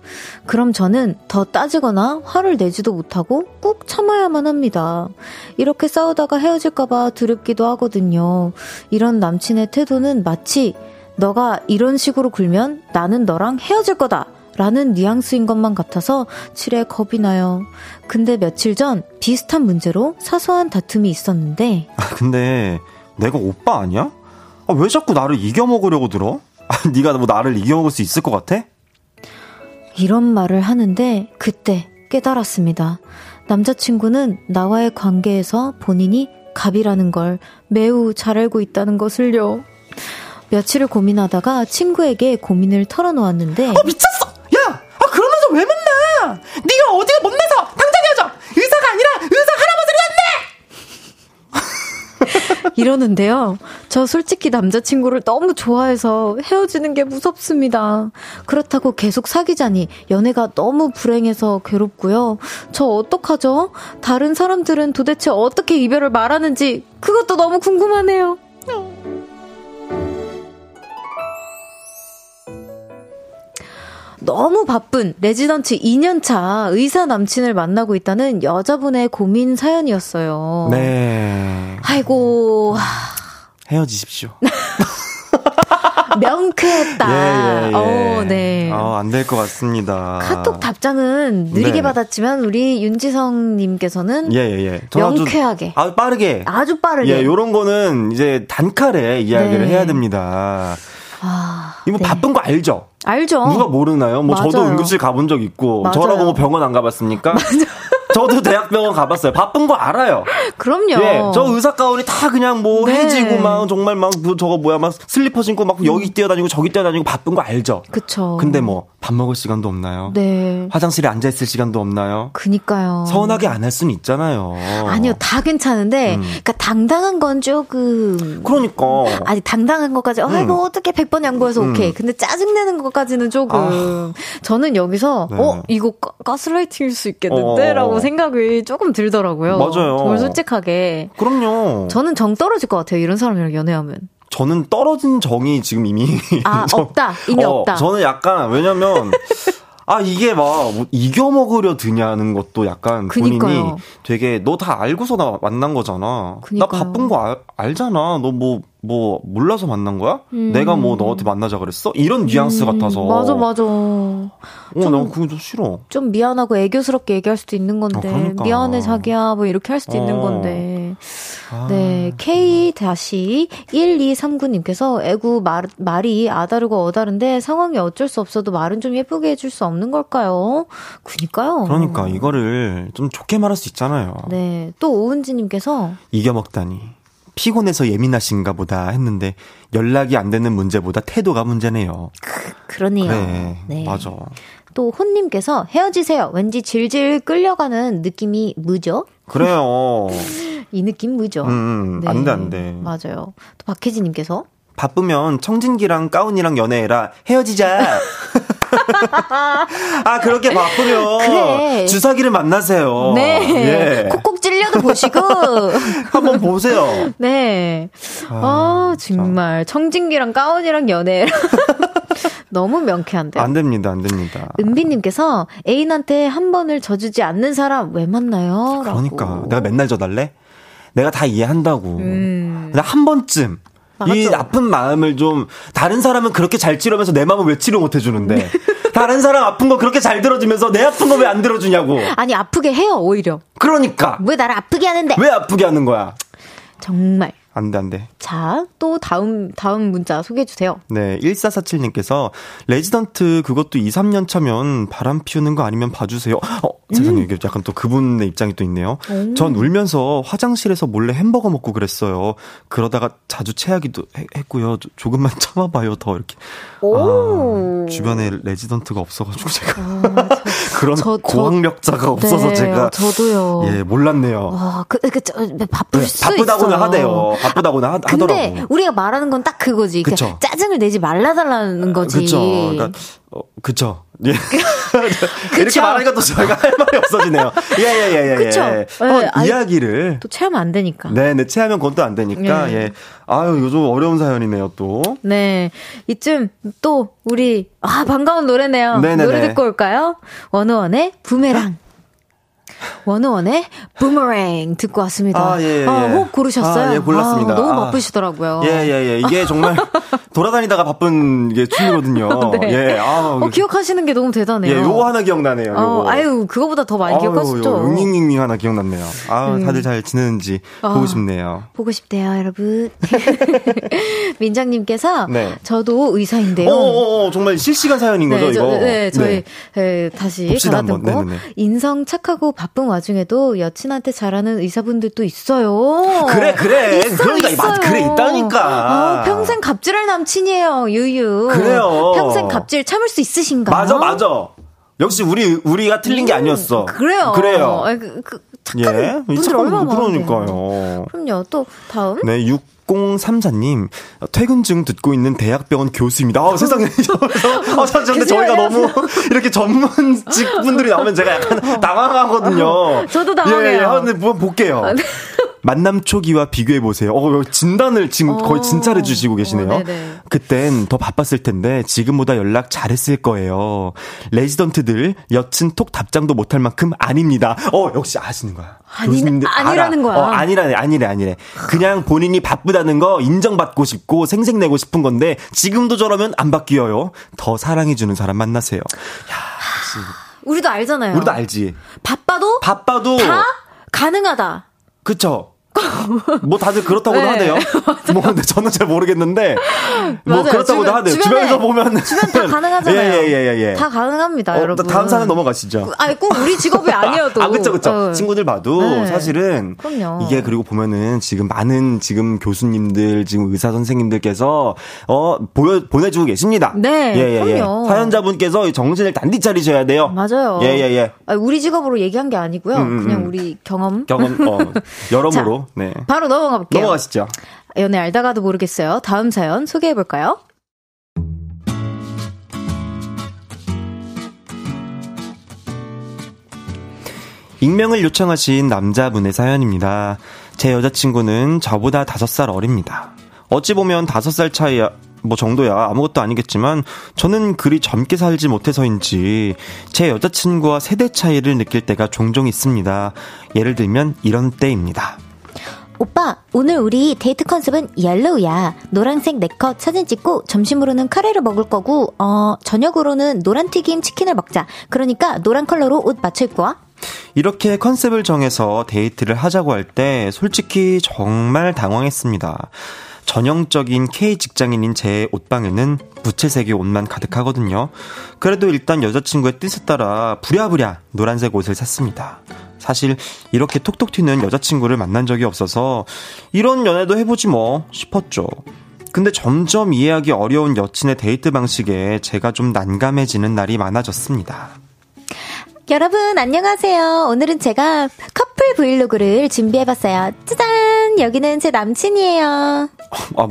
그럼 저는 더 따지거나 화를 내지도 못하고 꾹 참아야만 합니다. 이렇게 싸우다가 헤어질까봐 두렵기도 하거든요. 이런 남친의 태도는 마치 너가 이런 식으로 굴면 나는 너랑 헤어질 거다. 라는 뉘앙스인 것만 같아서 칠에 겁이 나요. 근데 며칠 전 비슷한 문제로 사소한 다툼이 있었는데. 아, 근데 내가 오빠 아니야? 아, 왜 자꾸 나를 이겨먹으려고 들어? 아, 네가 뭐 나를 이겨먹을 수 있을 것 같아? 이런 말을 하는데 그때 깨달았습니다. 남자친구는 나와의 관계에서 본인이 갑이라는 걸 매우 잘 알고 있다는 것을요. 며칠을 고민하다가 친구에게 고민을 털어놓았는데. 어, 미쳤어! 그러면서 왜 못나? 네가 어디가 못내서 당장 헤어져. 의사가 아니라 의사 할아버지를 했네. 이러는데요. 저 솔직히 남자친구를 너무 좋아해서 헤어지는 게 무섭습니다. 그렇다고 계속 사귀자니 연애가 너무 불행해서 괴롭고요. 저 어떡하죠? 다른 사람들은 도대체 어떻게 이별을 말하는지 그것도 너무 궁금하네요. 너무 바쁜 레지던트 2년차 의사 남친을 만나고 있다는 여자분의 고민 사연이었어요. 네. 아이고. 헤어지십시오. 명쾌했다. 예, 예, 예. 어, 네. 어, 안될 것 같습니다. 카톡 답장은 느리게 네. 받았지만 우리 윤지성 님께서는 예, 예, 예. 명쾌하게, 아주, 빠르게, 아주 빠르게. 예, 요런 거는 이제 단칼에 이야기를 네. 해야 됩니다. 아, 이거 네. 바쁜 거 알죠? 알죠. 누가 모르나요? 뭐 맞아요. 저도 응급실 가본 적 있고 맞아요. 저라고 뭐 병원 안 가봤습니까? 저도 대학병원 가봤어요. 바쁜 거 알아요. 그럼요. 예, 저 의사 가운이 다 그냥 뭐 네. 해지고 막 정말 막 저거 뭐야 막 슬리퍼 신고 막 여기 뛰어다니고 저기 뛰어다니고 바쁜 거 알죠. 그쵸. 근데 뭐 밥 먹을 시간도 없나요? 네. 화장실에 앉아 있을 시간도 없나요? 그니까요. 서운하게 안 할 수는 있잖아요. 아니요, 다 괜찮은데, 음. 그러니까 당당한 건 조금. 그러니까. 아니 당당한 것까지, 음. 아이고 어떻게 100번 양보해서 음. 오케이. 근데 짜증 내는 것까지는 조금. 아. 저는 여기서 네. 어 이거 가, 스라이팅일 수 있겠는데라고 어. 생각이 조금 들더라고요. 맞아요. 정말 솔직하게. 그럼요. 저는 정 떨어질 것 같아요. 이런 사람이랑 연애하면. 저는 떨어진 정이 지금 이미 아 저, 없다 이미 어, 없다. 저는 약간 왜냐면 아 이게 막뭐 이겨 먹으려 드냐는 것도 약간 그니까요. 본인이 되게 너 다 알고서 나 만난 거잖아. 그니까요. 나 바쁜 거 알, 알잖아. 너 뭐 뭐 몰라서 만난 거야? 음. 내가 뭐 너한테 만나자 그랬어? 이런 뉘앙스 음. 같아서. 맞아 맞아. 어, 난 그거 좀 싫어. 좀 미안하고 애교스럽게 얘기할 수도 있는 건데. 아, 그러니까. 미안해 자기야 뭐 이렇게 할 수도 어. 있는 건데. 아. 네, K-1239님께서 애구 말, 말이 아다르고 어다른데 상황이 어쩔 수 없어도 말은 좀 예쁘게 해줄 수 없는 걸까요? 그니까요. 그러니까 이거를 좀 좋게 말할 수 있잖아요. 네, 또 오은지님께서 이겨먹다니. 피곤해서 예민하신가 보다 했는데 연락이 안 되는 문제보다 태도가 문제네요. 그, 러네요 그래, 네. 맞아. 또 혼님께서 헤어지세요. 왠지 질질 끌려가는 느낌이 무죠? 그래요. 이 느낌 무죠? 음, 음, 네. 안 돼, 안 돼. 맞아요. 또 박혜진님께서 바쁘면 청진기랑 가운이랑 연애해라. 헤어지자. 아, 그렇게 바쁘면 그래. 주사기를 만나세요. 네. 예. 콕콕 찔려도 보시고. 한번 보세요. 네. 아, 아 정말. 청진기랑 가운이랑 연애. 너무 명쾌한데요. 안 됩니다, 안 됩니다. 은비님께서 애인한테 한 번을 져주지 않는 사람 왜 만나요? 그러니까. 라고. 내가 맨날 져달래? 내가 다 이해한다고. 음. 한 번쯤. 맞죠? 이 아픈 마음을 좀 다른 사람은 그렇게 잘 치료하면서 내 마음을 왜 치료 못 해주는데 네. 다른 사람 아픈 거 그렇게 잘 들어주면서 내 아픈 거 왜 안 들어주냐고 아니 아프게 해요 오히려 그러니까 왜 나를 아프게 하는데 왜 아프게 하는 거야 정말 안 돼, 안 돼. 자, 또 다음, 다음 문자 소개해주세요. 네, 1447님께서, 레지던트 그것도 2, 3년 차면 바람 피우는 거 아니면 봐주세요. 어, 세상에, 음. 이게 약간 또 그분의 입장이 또 있네요. 음. 전 울면서 화장실에서 몰래 햄버거 먹고 그랬어요. 그러다가 자주 체하기도 했고요. 조금만 참아봐요, 더 이렇게. 오. 아, 주변에 레지던트가 없어가지고 제가. 아, 저, 그런 저, 고학력자가 저, 없어서 네, 제가. 저도요. 예, 몰랐네요. 와, 그, 그, 저, 바쁠 네, 수 바쁘다고는 있어요. 하대요. 바쁘다고는 하, 근데 하더라고. 근데 우리가 말하는 건 딱 그거지. 그쵸. 짜증을 내지 말라달라는 거지. 그쵸. 그러니까, 어, 그쵸. 예. 이렇게 말하니까 또 저희가 할 말이 없어지네요. 예, 예, 예, 예. 그쵸. 예. 어, 아니, 이야기를. 또 체하면 안 되니까. 네, 네, 체하면 그건 또 안 되니까. 예. 예. 아유, 요즘 어려운 사연이네요, 또. 네. 이쯤 또 우리, 아, 반가운 노래네요. 네네네. 노래 듣고 올까요? 원우원의 부메랑. 원우원의 부메랑 듣고 왔습니다. 아, 예, 예. 아, 호흡 고르셨어요? 아, 예, 골랐습니다. 아, 너무 바쁘시더라고요. 예, 예, 예. 이게 정말 돌아다니다가 바쁜 게 춤이거든요. 네. 예. 아, 어, 기억하시는 게 너무 대단해요. 예, 요거 하나 기억나네요. 어, 요거. 어, 아유, 그거보다 더 많이 기억하시죠? 응닝닝닝 하나 기억났네요. 아, 음. 다들 잘 지내는지 아, 보고 싶네요. 보고 싶대요, 여러분. 민장님께서 네. 저도 의사인데요. 어, 어, 어, 정말 실시간 사연인 거죠, 네, 이거? 저, 네, 저희 네. 다시 받아듣고 인성 착하고 바쁜 와중에도 여친한테 잘하는 의사분들도 있어요. 그래, 그래. 있어, 그러니까 있어요. 맞, 그래, 있다니까. 어, 평생 갑질할 남친이에요, 유유. 그래요. 평생 갑질 참을 수 있으신가요? 맞아, 맞아. 역시 우리 우리가 틀린 게 음, 아니었어. 그래요. 그래요. 그, 그, 착한 예? 분들 얼마나 그러니까요. 그럼요. 또 다음. 네, 6 6034님, 퇴근 중 듣고 있는 대학병원 교수입니다. 아, 세상에. 아, 사실 근데 저희가 너무 이렇게 전문직 분들이 나오면 제가 약간 당황하거든요. 저도 당황해요. 예, 예, 한번 볼게요. 아, 네. 만남 초기와 비교해 보세요. 어, 진단을 지금 어. 거의 진짜를 주시고 계시네요. 어, 그땐 더 바빴을 텐데 지금보다 연락 잘했을 거예요. 레지던트들 여친 톡 답장도 못할 만큼 아닙니다. 어, 역시 아시는 거야. 아니, 아니라는 알아. 거야. 어, 아니라네, 아니래, 아니래. 그냥 본인이 바쁘다는 거 인정받고 싶고 생색내고 싶은 건데 지금도 저러면 안 바뀌어요. 더 사랑해주는 사람 만나세요. 야, 역시. 우리도 알잖아요. 우리도 알지. 바빠도 바빠도 다 가능하다. 그쵸. 뭐 다들 그렇다고도 네. 하대요. 뭐 근데 저는 잘 모르겠는데 뭐. 그렇다고도 주변, 하대요. 주변에 서 보면 주변 다 가능하잖아요. 예, 예, 예, 예. 다 가능합니다, 어, 여러분. 다음 사연 넘어가시죠. 아니 꼭 우리 직업이 아니어도. 아 그렇죠, 그렇죠. 어. 친구들 봐도 네. 사실은 그럼요. 이게 그리고 보면은 지금 많은 지금 교수님들 지금 의사 선생님들께서 어 보여 보내주고 계십니다. 네, 예, 예, 예. 사연자분께서 정신을 단디 차리셔야 돼요. 맞아요. 예, 예, 예. 우리 직업으로 얘기한 게 아니고요. 음, 음, 그냥 음. 우리 경험. 경험, 어, 여러모로. 네. 바로 넘어가 볼게요. 넘어가시죠. 연애 알다가도 모르겠어요. 다음 사연 소개해 볼까요? 익명을 요청하신 남자분의 사연입니다. 제 여자친구는 저보다 5살 어립니다. 어찌 보면 5살 차이야, 뭐 정도야 아무것도 아니겠지만 저는 그리 젊게 살지 못해서인지 제 여자친구와 세대 차이를 느낄 때가 종종 있습니다. 예를 들면 이런 때입니다. 오빠, 오늘 우리 데이트 컨셉은 yellow야. 노란색 네컷 사진 찍고 점심으로는 카레를 먹을 거고, 어, 저녁으로는 노란 튀김 치킨을 먹자. 그러니까 노란 컬러로 옷 맞춰 입고 와. 이렇게 컨셉을 정해서 데이트를 하자고 할 때 솔직히 정말 당황했습니다. 전형적인 K 직장인인 제 옷방에는 무채색의 옷만 가득하거든요. 그래도 일단 여자친구의 뜻에 따라 부랴부랴 노란색 옷을 샀습니다. 사실 이렇게 톡톡 튀는 여자친구를 만난 적이 없어서 이런 연애도 해보지 뭐 싶었죠. 근데 점점 이해하기 어려운 여친의 데이트 방식에 제가 좀 난감해지는 날이 많아졌습니다. 여러분, 안녕하세요. 오늘은 제가 커플 브이로그를 준비해봤어요. 짜잔! 여기는 제 남친이에요. 아,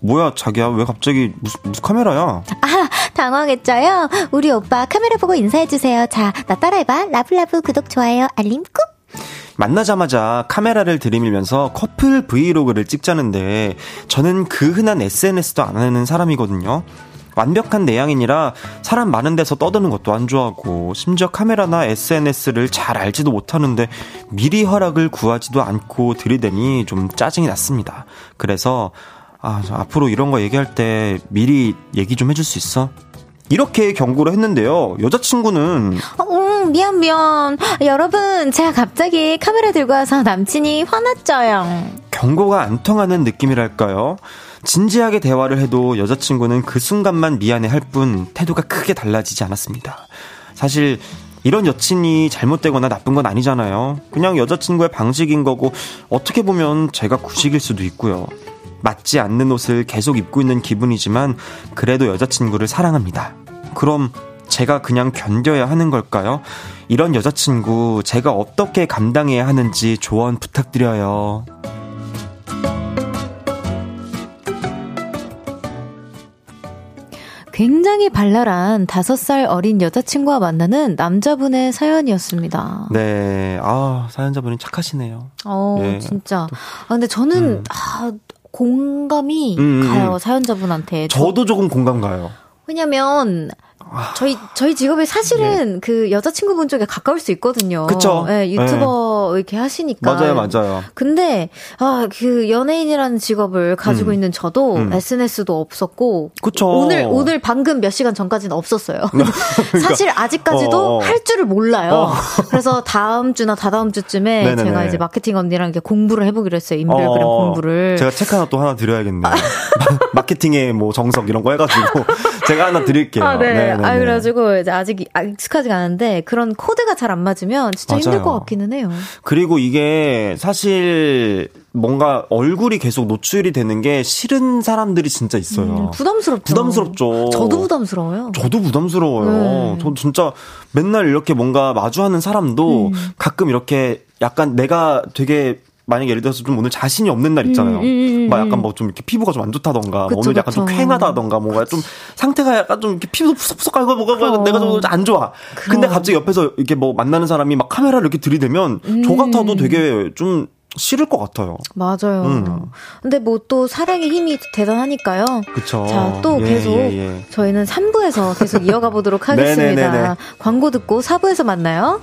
뭐야, 자기야. 왜 갑자기 무슨, 무슨 카메라야? 아, 당황했죠요? 우리 오빠 카메라 보고 인사해주세요. 자, 나 따라해봐. 라블라브 구독, 좋아요, 알림 꾹! 만나자마자 카메라를 들이밀면서 커플 브이로그를 찍자는데 저는 그 흔한 SNS도 안 하는 사람이거든요. 완벽한 내향인이라 사람 많은 데서 떠드는 것도 안 좋아하고 심지어 카메라나 SNS를 잘 알지도 못하는데 미리 허락을 구하지도 않고 들이대니 좀 짜증이 났습니다. 그래서 아, 앞으로 이런 거 얘기할 때 미리 얘기 좀 해줄 수 있어? 이렇게 경고를 했는데요. 여자친구는 어, 음, 미안 미안. 여러분, 제가 갑자기 카메라 들고 와서 남친이 화났죠요. 경고가 안 통하는 느낌이랄까요? 진지하게 대화를 해도 여자친구는 그 순간만 미안해 할 뿐 태도가 크게 달라지지 않았습니다. 사실 이런 여친이 잘못되거나 나쁜 건 아니잖아요. 그냥 여자친구의 방식인 거고 어떻게 보면 제가 구식일 수도 있고요. 맞지 않는 옷을 계속 입고 있는 기분이지만 그래도 여자친구를 사랑합니다. 그럼 제가 그냥 견뎌야 하는 걸까요? 이런 여자친구 제가 어떻게 감당해야 하는지 조언 부탁드려요. 굉장히 발랄한 다섯 살 어린 여자친구와 만나는 남자분의 사연이었습니다. 네. 아, 사연자분이 착하시네요. 어, 네. 진짜. 아, 근데 저는, 음. 아, 공감이 음, 음, 음. 가요, 사연자분한테. 저도 조금 공감 가요. 왜냐면, 저희 저희 직업이 사실은 네. 그 여자친구분 쪽에 가까울 수 있거든요. 네, 유튜버 네. 이렇게 하시니까. 맞아요, 맞아요. 근데 아, 그 연예인이라는 직업을 가지고 음. 있는 저도 음. SNS도 없었고 그쵸. 오늘 오늘 방금 몇 시간 전까지는 없었어요. 그러니까. 사실 아직까지도 어, 어. 할 줄을 몰라요. 어. 그래서 다음 주나 다다음 주쯤에 네네네. 제가 이제 마케팅 언니랑 이렇게 공부를 해보기로 했어요. 인별그램 어, 공부를. 제가 책 하나 또 하나 드려야겠네요. 마케팅의 뭐 정석 이런 거 해가지고 제가 하나 드릴게요. 아, 네. 네네네. 아, 그래가지고 이제 아직 익숙하지가 않은데 그런 코드가 잘 안 맞으면 진짜 맞아요. 힘들 것 같기는 해요. 그리고 이게 사실 뭔가 얼굴이 계속 노출이 되는 게 싫은 사람들이 진짜 있어요. 음, 부담스럽죠. 부담스럽죠. 저도 부담스러워요. 저도 부담스러워요. 네. 저 진짜 맨날 이렇게 뭔가 마주하는 사람도 음. 가끔 이렇게 약간 내가 되게 만약에 예를 들어서 좀 오늘 자신이 없는 날 있잖아요. 음, 음, 음, 막 약간 뭐 좀 이렇게 피부가 좀 안 좋다던가, 뭐 오늘 약간 그쵸. 좀 쾌하다던가, 뭔가 좀 상태가 약간 좀 이렇게 피부 푸석푸석 깔고 뭐가 뭐 내가 좀 안 좋아. 그럼. 근데 갑자기 옆에서 이렇게 뭐 만나는 사람이 막 카메라를 이렇게 들이대면 음. 저 같아도 되게 좀 싫을 것 같아요. 맞아요. 음. 근데 뭐 또 사랑의 힘이 대단하니까요. 그쵸. 자, 또 예, 계속 예, 예. 저희는 3부에서 계속 이어가 보도록 하겠습니다. 광고 듣고 4부에서 만나요.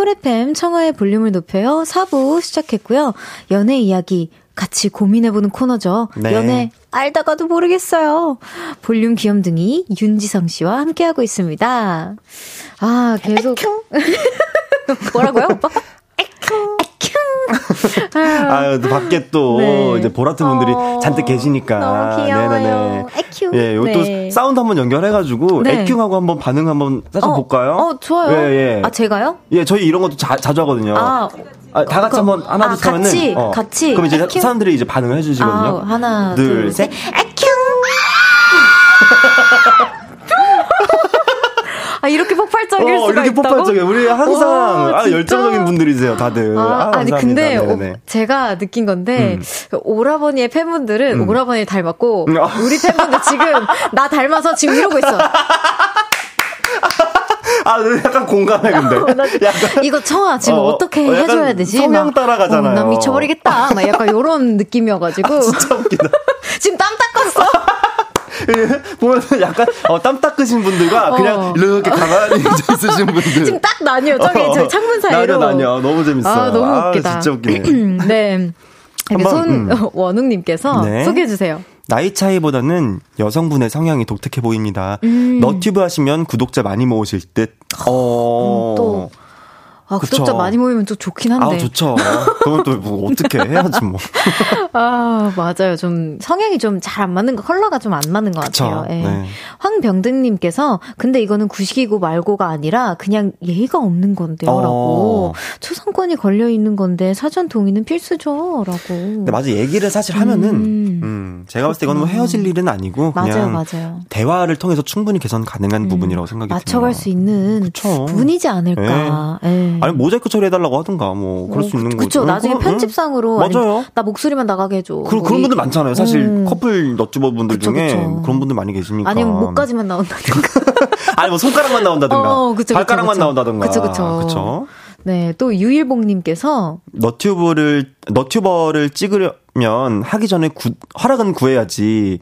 쿨 FM 청하의 볼륨을 높여요. 4부 시작했고요. 연애 이야기 같이 고민해보는 코너죠. 네. 연애 알다가도 모르겠어요. 볼륨 귀염둥이 윤지성 씨와 함께하고 있습니다. 아, 계속. 뭐라고요, 오빠? 아유, 밖에 또 네. 이제 보라트 분들이 어, 잔뜩 계시니까. 너무 귀여워요. 네네네. 에큐. 예, 요것도 네. 사운드 한번 연결해가지고 네. 에큐하고 한번 반응 한번 살짝 어, 볼까요? 어, 좋아요. 예, 예. 아, 제가요? 예, 저희 이런 것도 자, 자주 하거든요. 아, 아, 다 같이 그, 한번 하나 둘 아, 하면은 같이 어, 같이 그럼 이제 에큐? 사람들이 이제 반응을 해주시거든요. 아, 하나 둘, 둘 셋. 에큐. 이렇게 폭발적인 사귈 어, 수가 이렇게 폭발적이에요. 우리 항상 와, 아, 열정적인 분들이세요, 다들. 아, 아 니 근데 오, 제가 느낀 건데 음. 오라버니의 팬분들은 음. 오라버니 닮았고 음. 우리 팬분들 지금 나 닮아서 지금 이러고 있어. 아, 약간 공감해, 근데. 어, 약간, 이거 청아 지금 어, 떻게 어, 해줘야 되지? 성향 따라가잖아요. 어, 나 미쳐버리겠다. 막 약간 요런 느낌이어가지고. 아, 진짜 웃기다. 지금 땀닦 았어. 보면 약간 어, 땀 닦으신 분들과 어. 그냥 이렇게 가만히 있으신 분들. 지금 딱 나뉘어. 저기 어, 저희 창문 사이로. 나뉘어 나뉘어. 너무 재밌어요. 아, 너무 웃기다. 아, 진짜 웃기네. 네. 손원웅님께서 음. 네. 소개해 주세요. 나이 차이보다는 여성분의 성향이 독특해 보입니다. 음. 너튜브 하시면 구독자 많이 모으실 듯. 어. 음, 또 아. 구독자 많이 모이면 또 좋긴 한데. 아, 좋죠. 그건 또뭐 어떻게 해야지 뭐. 아, 맞아요. 좀 성향이 좀 잘 안 맞는 거, 컬러가 좀 안 맞는 것 그쵸. 같아요. 예. 네. 황병등님께서 근데 이거는 구식이고 말고가 아니라 그냥 예의가 없는 건데요라고. 어. 초상권이 걸려 있는 건데 사전 동의는 필수죠라고. 근데 맞아 얘기를 사실 하면은 음, 음 제가 봤을 때 이거는 뭐 헤어질 일은 아니고 그냥 맞아요, 맞아요. 대화를 통해서 충분히 개선 가능한 음, 부분이라고 생각이 듭니다. 맞춰갈 수 있는 그쵸. 부분이지 않을까. 네. 예. 아니 모자이크 처리해달라고 하든가 뭐 그럴 어, 수 있는 거죠. 그렇죠. 나중에 편집상으로 맞아요. 나 목소리만 나가게 해줘. 그, 뭐 그런 분들 많잖아요. 사실 음. 커플 너튜버 분들 그쵸, 중에 그쵸. 그런 분들 많이 계시니까. 아니면 목까지만 나온다든가. 아니 뭐 손가락만 나온다든가. 어, 그쵸, 발가락만 나온다든가. 그쵸 그쵸. 그쵸. 네, 또 유일봉님께서 너튜브를 너튜버를 찍으려면 하기 전에 구, 허락은 구해야지.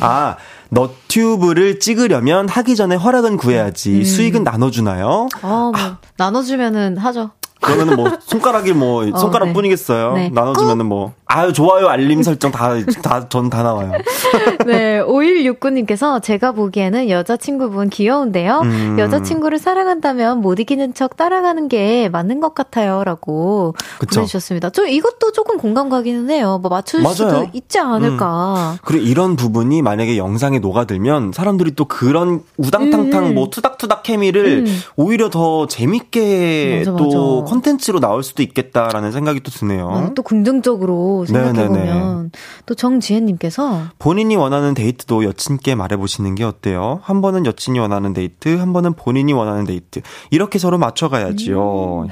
아 너튜브를 찍으려면 하기 전에 허락은 구해야지. 음. 수익은 나눠주나요? 어, 뭐, 아. 나눠주면은 하죠. 그러면은 뭐 손가락이 뭐 어, 손가락 네. 뿐이겠어요. 네. 나눠주면은 뭐 아유 좋아요 알림 설정 다 다 전다 나와요. 네 5169님께서 제가 보기에는 여자친구분 귀여운데요. 음. 여자친구를 사랑한다면 못 이기는 척 따라가는 게 맞는 것 같아요 라고 보내주셨습니다. 저 이것도 조금 공감 가기는 해요. 뭐 맞출 맞아요. 수도 있지 않을까. 음. 그리고 이런 부분이 만약에 영상에 녹아들면 사람들이 또 그런 우당탕탕 음. 뭐 투닥투닥 케미를 음. 오히려 더 재밌게 맞아, 또 맞아. 콘텐츠로 나올 수도 있겠다라는 생각이 또 드네요. 아, 또 긍정적으로 생각해보면 또 정지혜님께서 본인이 원하는 데이트도 여친께 말해보시는 게 어때요? 한 번은 여친이 원하는 데이트, 한 번은 본인이 원하는 데이트 이렇게 서로 맞춰가야지요. 음.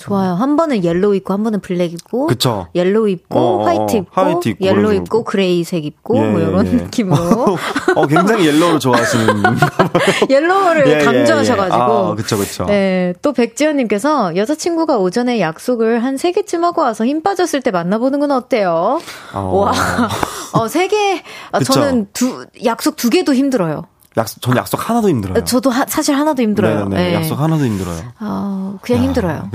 좋아요. 한 번은 yellow 입고 한 번은 black 입고 그쵸. yellow 입고 어, 어 white 입고, white 입고 yellow 입고 gray색 입고 예, 뭐 이런 예. 느낌으로 어, 굉장히 yellow를 좋아하시는 yellow를 예, 예 강조하셔가지고 예. 아, 그쵸 그쵸. 네, 또 백지연님께서 여자친구가 오전에 약속을 한 세 개쯤 하고 와서 힘 빠졌을 때 만나보는 건 어때요? 어. 와, 어, 세 개, 아, 저는 두 약속 두 개도 힘들어요. 약속, 전 약속 하나도 힘들어요. 저도 하, 사실 하나도 힘들어요. 네, 네. 약속 하나도 힘들어요. 아, 그냥 야. 힘들어요.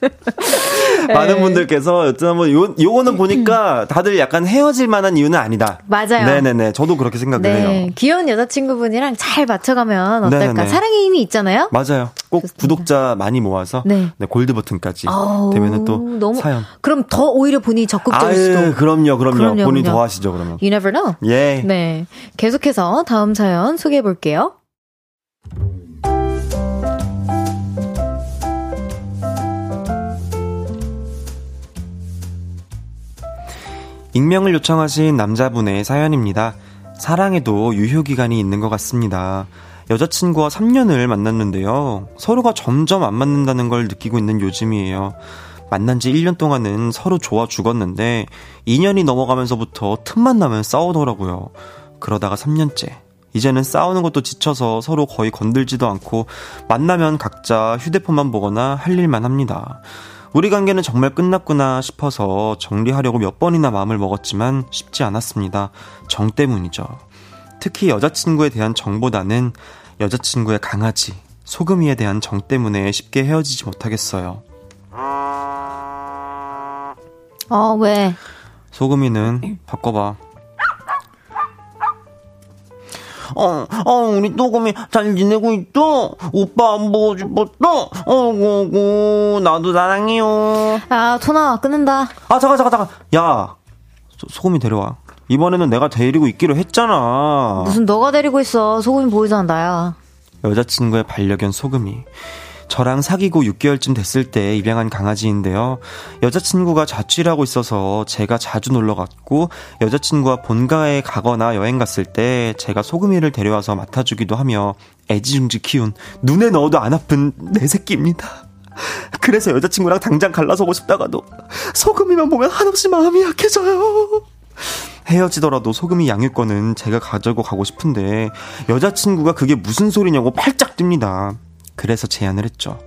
많은 네. 분들께서 여튼 요 요거는 보니까 다들 약간 헤어질 만한 이유는 아니다. 맞아요. 네네네. 저도 그렇게 생각을 네. 해요. 귀여운 여자친구분이랑 잘 맞춰가면 어떨까? 네네네. 사랑의 힘이 있잖아요. 맞아요. 꼭 좋습니다. 구독자 많이 모아서 네. 네 골드 버튼까지 되면은 또 너무, 사연. 그럼 더 오히려 본인이 적극적일 아유, 수도. 그럼요, 그럼요. 그럼요 본인 더 하시죠 그러면. You never know. 예. 네. 계속해서 다음 사연 소개해 볼게요. 익명을 요청하신 남자분의 사연입니다. 사랑에도 유효기간이 있는 것 같습니다. 여자친구와 3년을 만났는데요. 서로가 점점 안 맞는다는 걸 느끼고 있는 요즘이에요. 만난 지 1년 동안은 서로 좋아 죽었는데 2년이 넘어가면서부터 틈만 나면 싸우더라고요. 그러다가 3년째. 이제는 싸우는 것도 지쳐서 서로 거의 건들지도 않고 만나면 각자 휴대폰만 보거나 할 일만 합니다. 우리 관계는 정말 끝났구나 싶어서 정리하려고 몇 번이나 마음을 먹었지만 쉽지 않았습니다. 정 때문이죠. 특히 여자친구에 대한 정보다는 여자친구의 강아지, 소금이에 대한 정 때문에 쉽게 헤어지지 못하겠어요. 어, 왜? 소금이는 바꿔봐. 어, 어, 우리 또금이 잘 지내고 있죠? 오빠 안 보고 싶었어? 어구, 나도 사랑해요. 아, 토나, 끊는다. 아, 잠깐, 잠깐, 잠깐. 야, 소, 소금이 데려와. 이번에는 내가 데리고 있기로 했잖아. 무슨 너가 데리고 있어. 소금이 보이잖아, 나야. 여자친구의 반려견 소금이. 저랑 사귀고 6개월쯤 됐을 때 입양한 강아지인데요. 여자친구가 자취를 하고 있어서 제가 자주 놀러 갔고 여자친구와 본가에 가거나 여행 갔을 때 제가 소금이를 데려와서 맡아주기도 하며 애지중지 키운 눈에 넣어도 안 아픈 내 새끼입니다. 그래서 여자친구랑 당장 갈라서고 싶다가도 소금이만 보면 한없이 마음이 약해져요. 헤어지더라도 소금이 양육권은 제가 가지고 가고 싶은데 여자친구가 그게 무슨 소리냐고 팔짝 뜁니다. 그래서 제안을 했죠.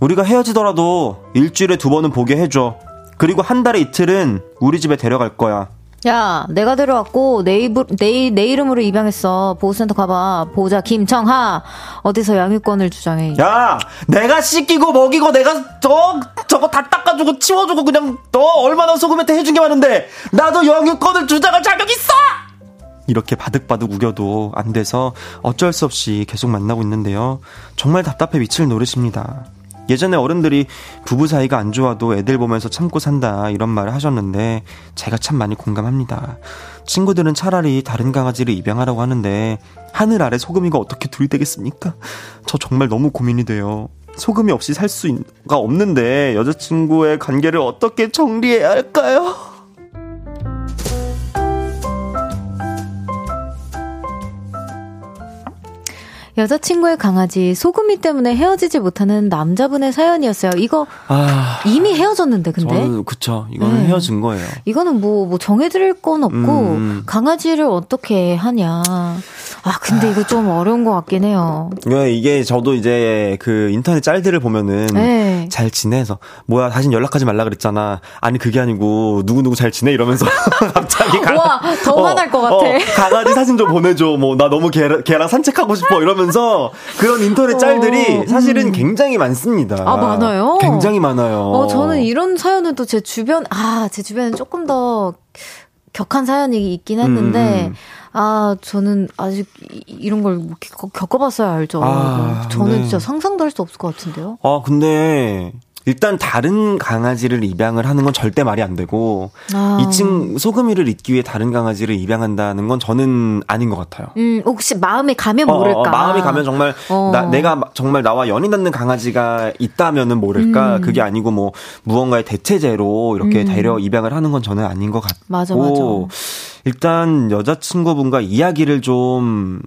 우리가 헤어지더라도 일주일에 두 번은 보게 해줘. 그리고 한 달에 이틀은 우리 집에 데려갈 거야. 야, 내가 데려왔고 내, 입, 내, 내 이름으로 입양했어. 보호센터 가봐. 보호자 김청하. 어디서 양육권을 주장해. 야, 내가 씻기고 먹이고 내가 저 저거 다 닦아주고 치워주고 그냥 너 얼마나 소금한테 해준 게 많은데 나도 양육권을 주장할 자격 있어. 이렇게 바득바득 우겨도 안 돼서 어쩔 수 없이 계속 만나고 있는데요. 정말 답답해 미칠 노릇입니다. 예전에 어른들이 부부 사이가 안 좋아도 애들 보면서 참고 산다 이런 말을 하셨는데 제가 참 많이 공감합니다. 친구들은 차라리 다른 강아지를 입양하라고 하는데 하늘 아래 소금이가 어떻게 둘이 되겠습니까? 저 정말 너무 고민이 돼요. 소금이 없이 살 수가 없는데 여자친구의 관계를 어떻게 정리해야 할까요? 여자친구의 강아지 소금이 때문에 헤어지지 못하는 남자분의 사연이었어요. 이거 아, 이미 헤어졌는데 근데. 저는 그쵸. 이거는 네. 헤어진 거예요. 이거는 뭐, 뭐 정해드릴 건 없고 음. 강아지를 어떻게 하냐. 아 근데 이거 좀 어려운 것 같긴 해요. 네, 이게 저도 이제 그 인터넷 짤들을 보면은 네. 잘 지내서 뭐야 다시 연락하지 말라 그랬잖아. 아니 그게 아니고 누구 누구 잘 지내 이러면서 갑자기 강, 와더 어, 화날 것 같아. 어, 강아지 사진 좀 보내줘. 뭐 나 너무 걔, 걔랑 산책하고 싶어 이러면. 보면서 그런 인터넷 짤들이 어, 사실은 음. 굉장히 많습니다. 아, 많아요? 굉장히 많아요. 어, 저는 이런 사연은 또 제 주변, 아, 제 주변에 조금 더 격한 사연이 있긴 했는데, 음. 음. 아, 저는 아직 이런 걸 겪어봤어야 알죠. 아, 저는 네. 진짜 상상도 할 수 없을 것 같은데요. 아, 근데 일단 다른 강아지를 입양을 하는 건 절대 말이 안 되고 아. 이층 소금이를 잊기 위해 다른 강아지를 입양한다는 건 저는 아닌 것 같아요. 음, 혹시 마음에 가면 모를까? 어, 어, 마음이 가면 정말 어. 나, 내가 정말 나와 연이 닿는 강아지가 있다면은 모를까? 음. 그게 아니고 뭐 무언가의 대체제로 이렇게 음. 데려 입양을 하는 건 저는 아닌 것 같고. 맞아, 맞아. 일단 여자친구분과 이야기를 좀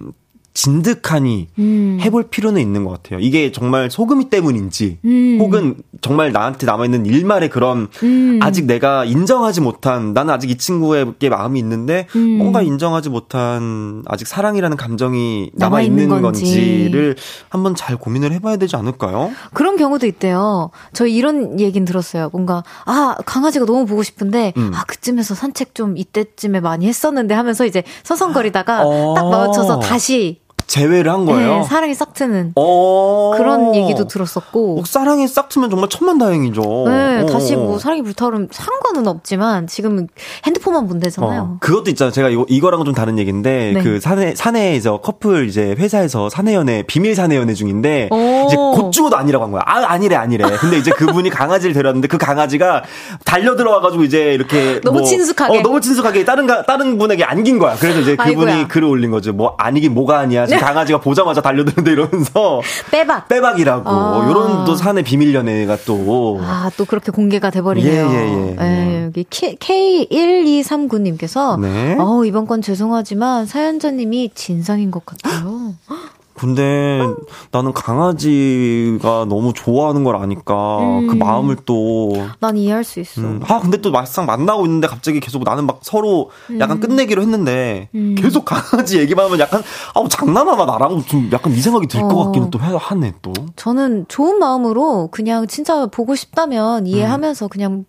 진득하니 음. 해볼 필요는 있는 것 같아요. 이게 정말 소금이 때문인지, 음. 혹은 정말 나한테 남아있는 일말의 그런, 음. 아직 내가 인정하지 못한, 나는 아직 이 친구에게 마음이 있는데, 음. 뭔가 인정하지 못한, 아직 사랑이라는 감정이 남아있는, 남아있는 건지 를 한번 잘 고민을 해봐야 되지 않을까요? 그런 경우도 있대요. 저 이런 얘기는 들었어요. 뭔가, 아, 강아지가 너무 보고 싶은데, 음. 아, 그쯤에서 산책 좀 이때쯤에 많이 했었는데 하면서 이제 서성거리다가 어. 딱 마주쳐서 다시 제외를 한 거예요. 네, 사랑이 싹 트는 어~ 그런 얘기도 들었었고. 어, 사랑이 싹 트면 정말 천만다행이죠. 네, 어 다시 뭐 사랑이 불타오르면 상관은 없지만 지금은 핸드폰만 본대잖아요. 어, 그것도 있잖아요. 제가 이거 이거랑은 좀 다른 얘기인데 네. 그 사내 사내에서 커플 이제 회사에서 사내 연애 비밀 사내 연애 중인데 이제 곧 죽어도 아니라고 한 거야. 아 아니래 아니래. 근데 이제 그분이 강아지를 데려왔는데 그 강아지가 달려 들어와가지고 이제 이렇게 너무 뭐, 친숙하게 어, 너무 친숙하게 다른 다른 분에게 안긴 거야. 그래서 이제 그분이 아이고야. 글을 올린 거죠. 뭐 아니긴 뭐가 아니야. 강아지가 보자마자 달려드는데 이러면서 빼박 빼박이라고 아. 이런 또 사내 비밀 연애가 또 아 또 그렇게 공개가 돼버리네요. 예예예. 예, 예, 예. 네, 여기 K 1 2 3 9님께서 네. 어 이번 건 죄송하지만 사연자님이 진상인 것 같아요. 근데 나는 강아지가 너무 좋아하는 걸 아니까 음. 그 마음을 또 난 이해할 수 있어. 음. 아 근데 또 막상 만나고 있는데 갑자기 계속 나는 막 서로 약간 음. 끝내기로 했는데 음. 계속 강아지 얘기만 하면 약간 아우 장난하나 나랑 좀 약간 이 생각이 들것 어. 같기는 또 하네 또. 저는 좋은 마음으로 그냥 진짜 보고 싶다면 이해하면서 음. 그냥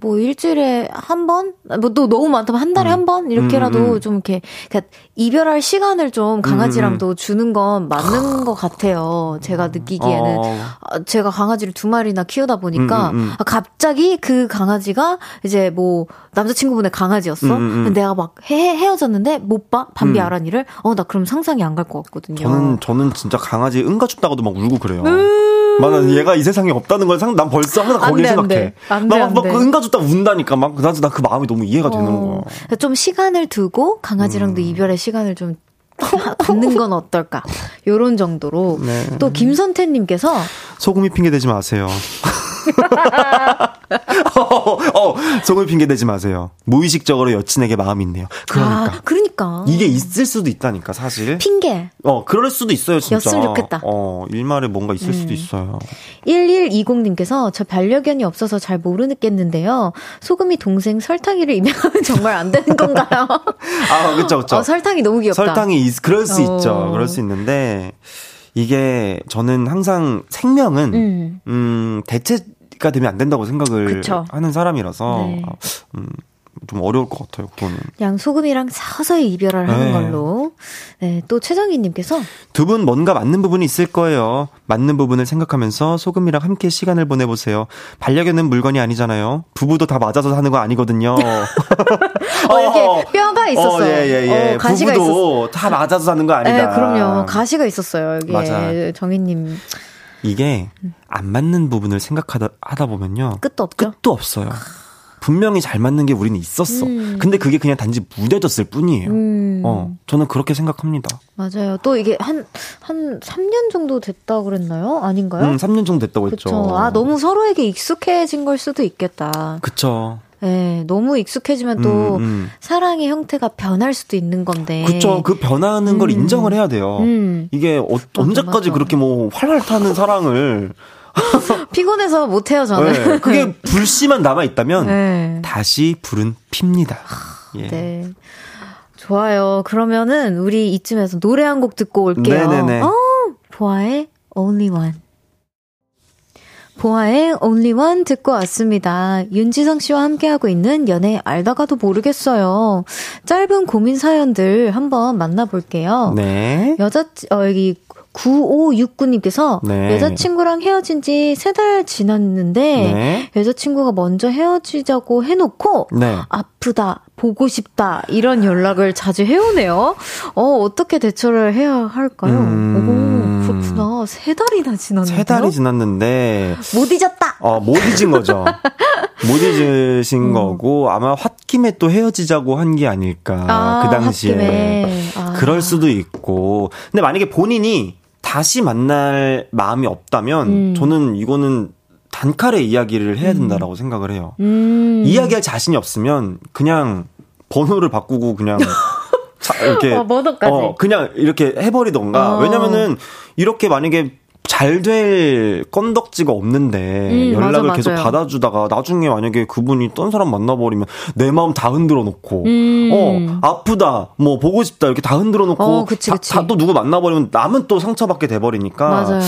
뭐 일주일에 한 번, 뭐 또 너무 많다면 한 달에 음. 한번 이렇게라도 좀 이렇게 그러니까 이별할 시간을 좀 강아지랑도 음, 주는 건 맞는 것 같아요. 제가 느끼기에는 어. 아, 제가 강아지를 두 마리나 키우다 보니까 아, 갑자기 그 강아지가 이제 뭐 남자친구분의 강아지였어. 내가 막 헤, 헤어졌는데 못 봐. 밤비 아란이를. 어, 나 그럼 상상이 안 갈 것 같거든요. 저는 저는 진짜 강아지 응가 춥다고도 막 울고 그래요. 나는 얘가 이 세상에 없다는 걸 상, 난 벌써 항상 거기 생각해. 나막 막 은가 줬다 운다니까 막 나그 마음이 너무 이해가 어. 되는 거야. 좀 시간을 두고 강아지랑도 음. 이별의 시간을 좀 갖는 건 어떨까? 요런 정도로. 네. 또 김선태님께서 소금이 핑계 대지 마세요. 어, 어, 속을 핑계 대지 마세요. 무의식적으로 여친에게 마음이 있네요. 그러니까. 아, 그러니까. 이게 있을 수도 있다니까, 사실. 핑계. 어, 그럴 수도 있어요, 진짜. 였으면 좋겠다. 어, 일말에 뭔가 있을 음. 수도 있어요. 1120님께서 저 반려견이 없어서 잘 모르겠는데요. 소금이 동생 설탕이를 입양하면 정말 안 되는 건가요? 아, 그쵸, 그쵸. 어, 설탕이 너무 귀엽다. 설탕이, 있, 그럴 수 어. 있죠. 그럴 수 있는데, 이게 저는 항상 생명은 음, 음 대체 가 되면 안 된다고 생각을 그쵸. 하는 사람이라서 네. 음, 좀 어려울 것 같아요, 그거는. 그냥 소금이랑 서서히 이별을 하는 네. 걸로. 네, 또 최정희님께서. 두 분 뭔가 맞는 부분이 있을 거예요. 맞는 부분을 생각하면서 소금이랑 함께 시간을 보내보세요. 반려견은 물건이 아니잖아요. 부부도 다 맞아서 사는 거 아니거든요. 어, 이렇게 뼈가 있었어요. 어, 예, 예, 예. 어, 가시가 부부도 있었어. 다 맞아서 사는 거 아니다. 네, 그럼요. 가시가 있었어요, 여기. 맞아. 정희님. 이게 안 맞는 부분을 생각하다 하다 보면요. 끝도 없죠. 끝도 없어요. 분명히 잘 맞는 게 우리는 있었어. 음. 근데 그게 그냥 단지 무뎌졌을 뿐이에요. 음. 어, 저는 그렇게 생각합니다. 맞아요. 또 이게 한, 한 3년 정도 됐다 그랬나요? 아닌가요? 음, 3년 정도 됐다고 그쵸. 했죠. 아, 너무 서로에게 익숙해진 걸 수도 있겠다. 그쵸. 네, 너무 익숙해지면 또 음, 음. 사랑의 형태가 변할 수도 있는 건데. 그쵸. 그 변하는 걸 음. 인정을 해야 돼요. 음. 이게 어, 맞아, 언제까지 맞아. 그렇게 뭐 활활 타는 사랑을 피곤해서 못해요, 저는. 네, 그게 불씨만 남아있다면, 네. 다시 불은 핍니다. 예. 네. 좋아요. 그러면은, 우리 이쯤에서 노래 한 곡 듣고 올게요. 네네네. 어, 보아의 Only One. 보아의 Only One 듣고 왔습니다. 윤지성 씨와 함께하고 있는 연애 알다가도 모르겠어요. 짧은 고민 사연들 한번 만나볼게요. 네. 여자, 어, 여기 9569님께서 네. 여자친구랑 헤어진 지 세 달 지났는데 네. 여자친구가 먼저 헤어지자고 해놓고 네. 아프다, 보고 싶다 이런 연락을 자주 해오네요. 어, 어떻게 대처를 해야 할까요? 음... 오, 그렇구나. 세 달이나 지났는데. 세 달이 지났는데 못 잊었다. 어, 못 잊은 거죠. 못 잊으신 음. 거고 아마 홧김에 또 헤어지자고 한 게 아닐까 아, 그 당시에 아. 그럴 수도 있고 근데 만약에 본인이 다시 만날 마음이 없다면 음. 저는 이거는 단칼에 이야기를 해야 된다라고 음. 생각을 해요. 음. 이야기할 자신이 없으면 그냥 번호를 바꾸고 그냥 자, 이렇게 어, 어, 그냥 이렇게 해버리던가. 어. 왜냐면은 이렇게 만약에 잘 될 건덕지가 없는데 음, 연락을 맞아, 계속 받아주다가 나중에 만약에 그분이 딴 사람 만나버리면 내 마음 다 흔들어 놓고 음. 어 아프다 뭐 보고 싶다 이렇게 다 흔들어 놓고 어, 다또 누구 만나버리면 남은 또 상처받게 돼버리니까 맞아요.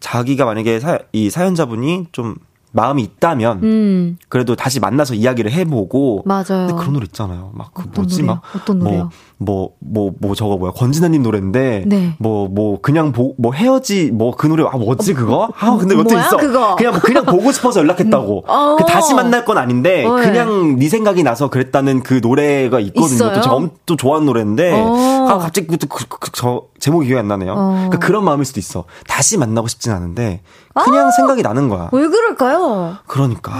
자기가 만약에 사, 이 사연자분이 좀 마음이 있다면 음. 그래도 다시 만나서 이야기를 해보고 맞아요. 근데 그런 노래 있잖아요. 막 그 뭐지 막 어떤 노래요? 뭐 뭐뭐 뭐, 뭐 저거 뭐야 권진아님 노래인데 뭐뭐 네. 뭐 그냥 보, 뭐 헤어지 뭐 그 노래 아 뭐지 그거? 아 근데 어떻게 있어? 그거? 그냥 뭐 그냥 보고 싶어서 연락했다고. 어. 그 다시 만날 건 아닌데 어, 그냥 네 생각이 나서 그랬다는 그 노래가 있거든요. 또 제가 엄청 좋아하는 노래인데 어. 아 갑자기 그, 그, 그, 저 제목이 기억이 안 나네요. 어. 그러니까 그런 마음일 수도 있어. 다시 만나고 싶진 않은데 그냥 아~ 생각이 나는 거야. 왜 그럴까요? 그러니까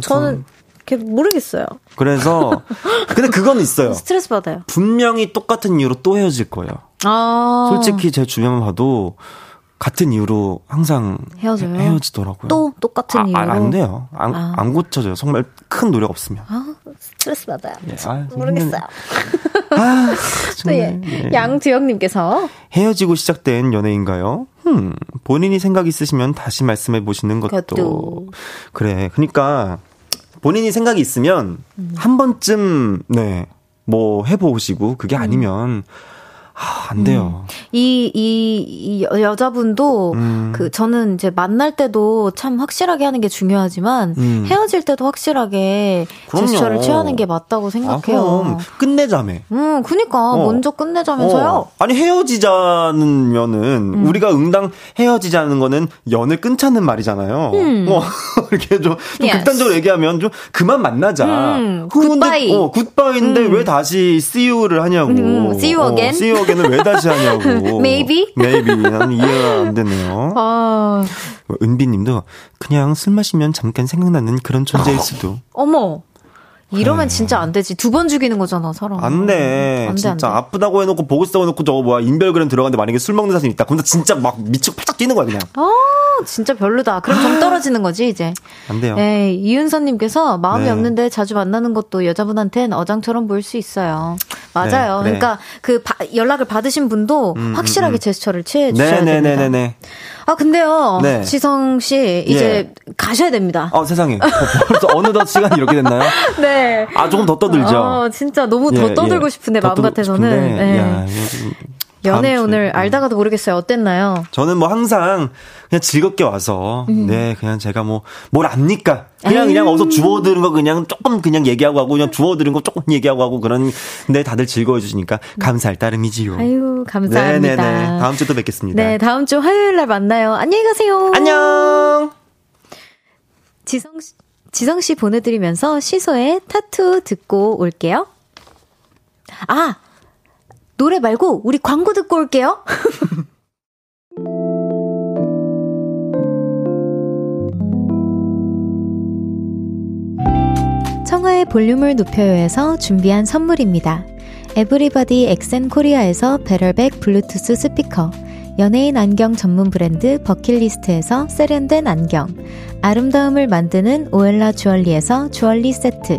저는 모르겠어요. 그래서 근데 그건 있어요. 스트레스 받아요. 분명히 똑같은 이유로 또 헤어질 거예요. 아~ 솔직히 제 주변만 봐도 같은 이유로 항상 헤어져요. 헤어지더라고요. 또 똑같은 아, 이유로 아, 안 돼요. 안, 아. 안 고쳐져요. 정말 큰 노력 없으면. 아, 스트레스 받아요. 예, 아, 모르겠어요. 아, 정말, 예. 예. 양주영님께서 헤어지고 시작된 연애인가요? 음, 본인이 생각 있으시면 다시 말씀해 보시는 것도 그것도. 그래. 그러니까 본인이 생각이 있으면 음. 한 번쯤 네. 뭐 해보시고 그게 음. 아니면 음. 아, 안 돼요. 음. 이, 이, 이 여자분도, 음. 그, 저는 이제 만날 때도 참 확실하게 하는 게 중요하지만, 음. 헤어질 때도 확실하게 그럼요. 제스처를 취하는 게 맞다고 생각해요. 아, 끝내자며. 음, 그니까, 어. 먼저 끝내자면서요. 어. 아니, 헤어지자는면은, 음. 우리가 응당 헤어지자는 거는 연을 끊자는 말이잖아요. 음. 어, 이렇게 좀, 좀 yes. 극단적으로 얘기하면 좀, 그만 만나자. 음, 굿바이. 어, 굿바이인데 왜 다시 see you를 하냐고. see you again? Again은 왜 다시 하냐고. Maybe? Maybe. 나는 이해가 안 되네요. 아. 은비 님도 그냥 술 마시면 잠깐 생각나는 그런 존재일 수도. 어머. 이러면 네. 진짜 안 되지. 두 번 죽이는 거잖아, 사람. 안 돼. 안 돼, 진짜 안 돼. 아프다고 해놓고 보고 쓰고 해놓고 저거 뭐야 인별그램 들어갔는데 만약에 술 먹는 사진 있다. 그럼 진짜 막 미치고 팔짝 뛰는 거야 그냥. 어, 진짜 별로다. 그럼 정 떨어지는 거지 이제. 안 돼요. 네, 이은서님께서 마음이 네. 없는데 자주 만나는 것도 여자분한텐 어장처럼 보일 수 있어요. 맞아요. 네, 네. 그러니까 그 바, 연락을 받으신 분도 음, 음 확실하게 음, 음. 제스처를 취해 주셔야 네, 됩니다. 네네네. 아 근데요, 네. 지성 씨 이제 예. 가셔야 됩니다. 아 세상에 벌써 어느덧 시간이 이렇게 됐나요? 네. 아 조금 더 떠들죠. 어, 진짜 너무 예, 더 떠들고 예. 싶은데 마음 같아서는. 네. 야, 연애 오늘 알다가도 모르겠어요. 어땠나요? 저는 뭐 항상 그냥 즐겁게 와서 음. 네 그냥 제가 뭐 뭘 압니까? 그냥 에이. 그냥 어서 주워들은 거 그냥 조금 그냥 얘기하고 하고 그냥 주워들은 거 조금 얘기하고 하고 그런 데 다들 즐거워 주시니까 감사할 따름이지요. 아유 감사합니다. 네네네. 다음 주도 뵙겠습니다. 네 다음 주 화요일 날 만나요. 안녕히 가세요. 안녕. 지성 지성 씨 보내드리면서 시소의 타투 듣고 올게요. 아 노래 말고 우리 광고 듣고 올게요. 청하의 볼륨을 높여요에서 준비한 선물입니다. 에브리바디 엑센 코리아에서 베럴백 블루투스 스피커, 연예인 안경 전문 브랜드 버킷리스트에서 세련된 안경, 아름다움을 만드는 오엘라 주얼리에서 주얼리 세트,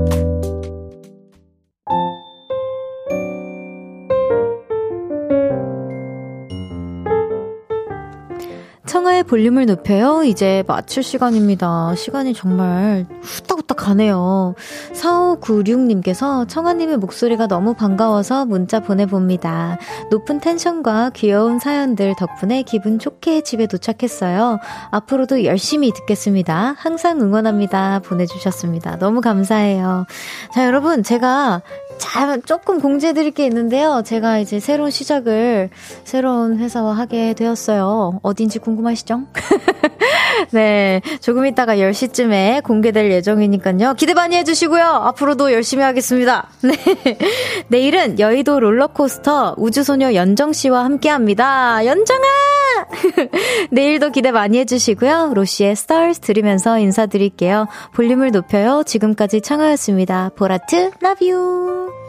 청하의 볼륨을 높여요. 이제 마칠 시간입니다. 시간이 정말 후딱후딱 가네요. 4596님께서 청하님의 목소리가 너무 반가워서 문자 보내봅니다. 높은 텐션과 귀여운 사연들 덕분에 기분 좋게 집에 도착했어요. 앞으로도 열심히 듣겠습니다. 항상 응원합니다. 보내주셨습니다. 너무 감사해요. 자, 여러분, 제가 잘 조금 공지해 드릴 게 있는데요. 제가 이제 새로운 시작을 새로운 회사와 하게 되었어요. 어딘지 궁금하시죠? 네, 조금 있다가 10시쯤에 공개될 예정이니까요. 기대 많이 해 주시고요. 앞으로도 열심히 하겠습니다. 네, 내일은 여의도 롤러코스터 우주소녀 연정 씨와 함께 합니다. 연정아! 내일도 기대 많이 해주시고요. 로시의 스타일스 들으면서 인사드릴게요. 볼륨을 높여요. 지금까지 청하였습니다. 보라트, 라뷰!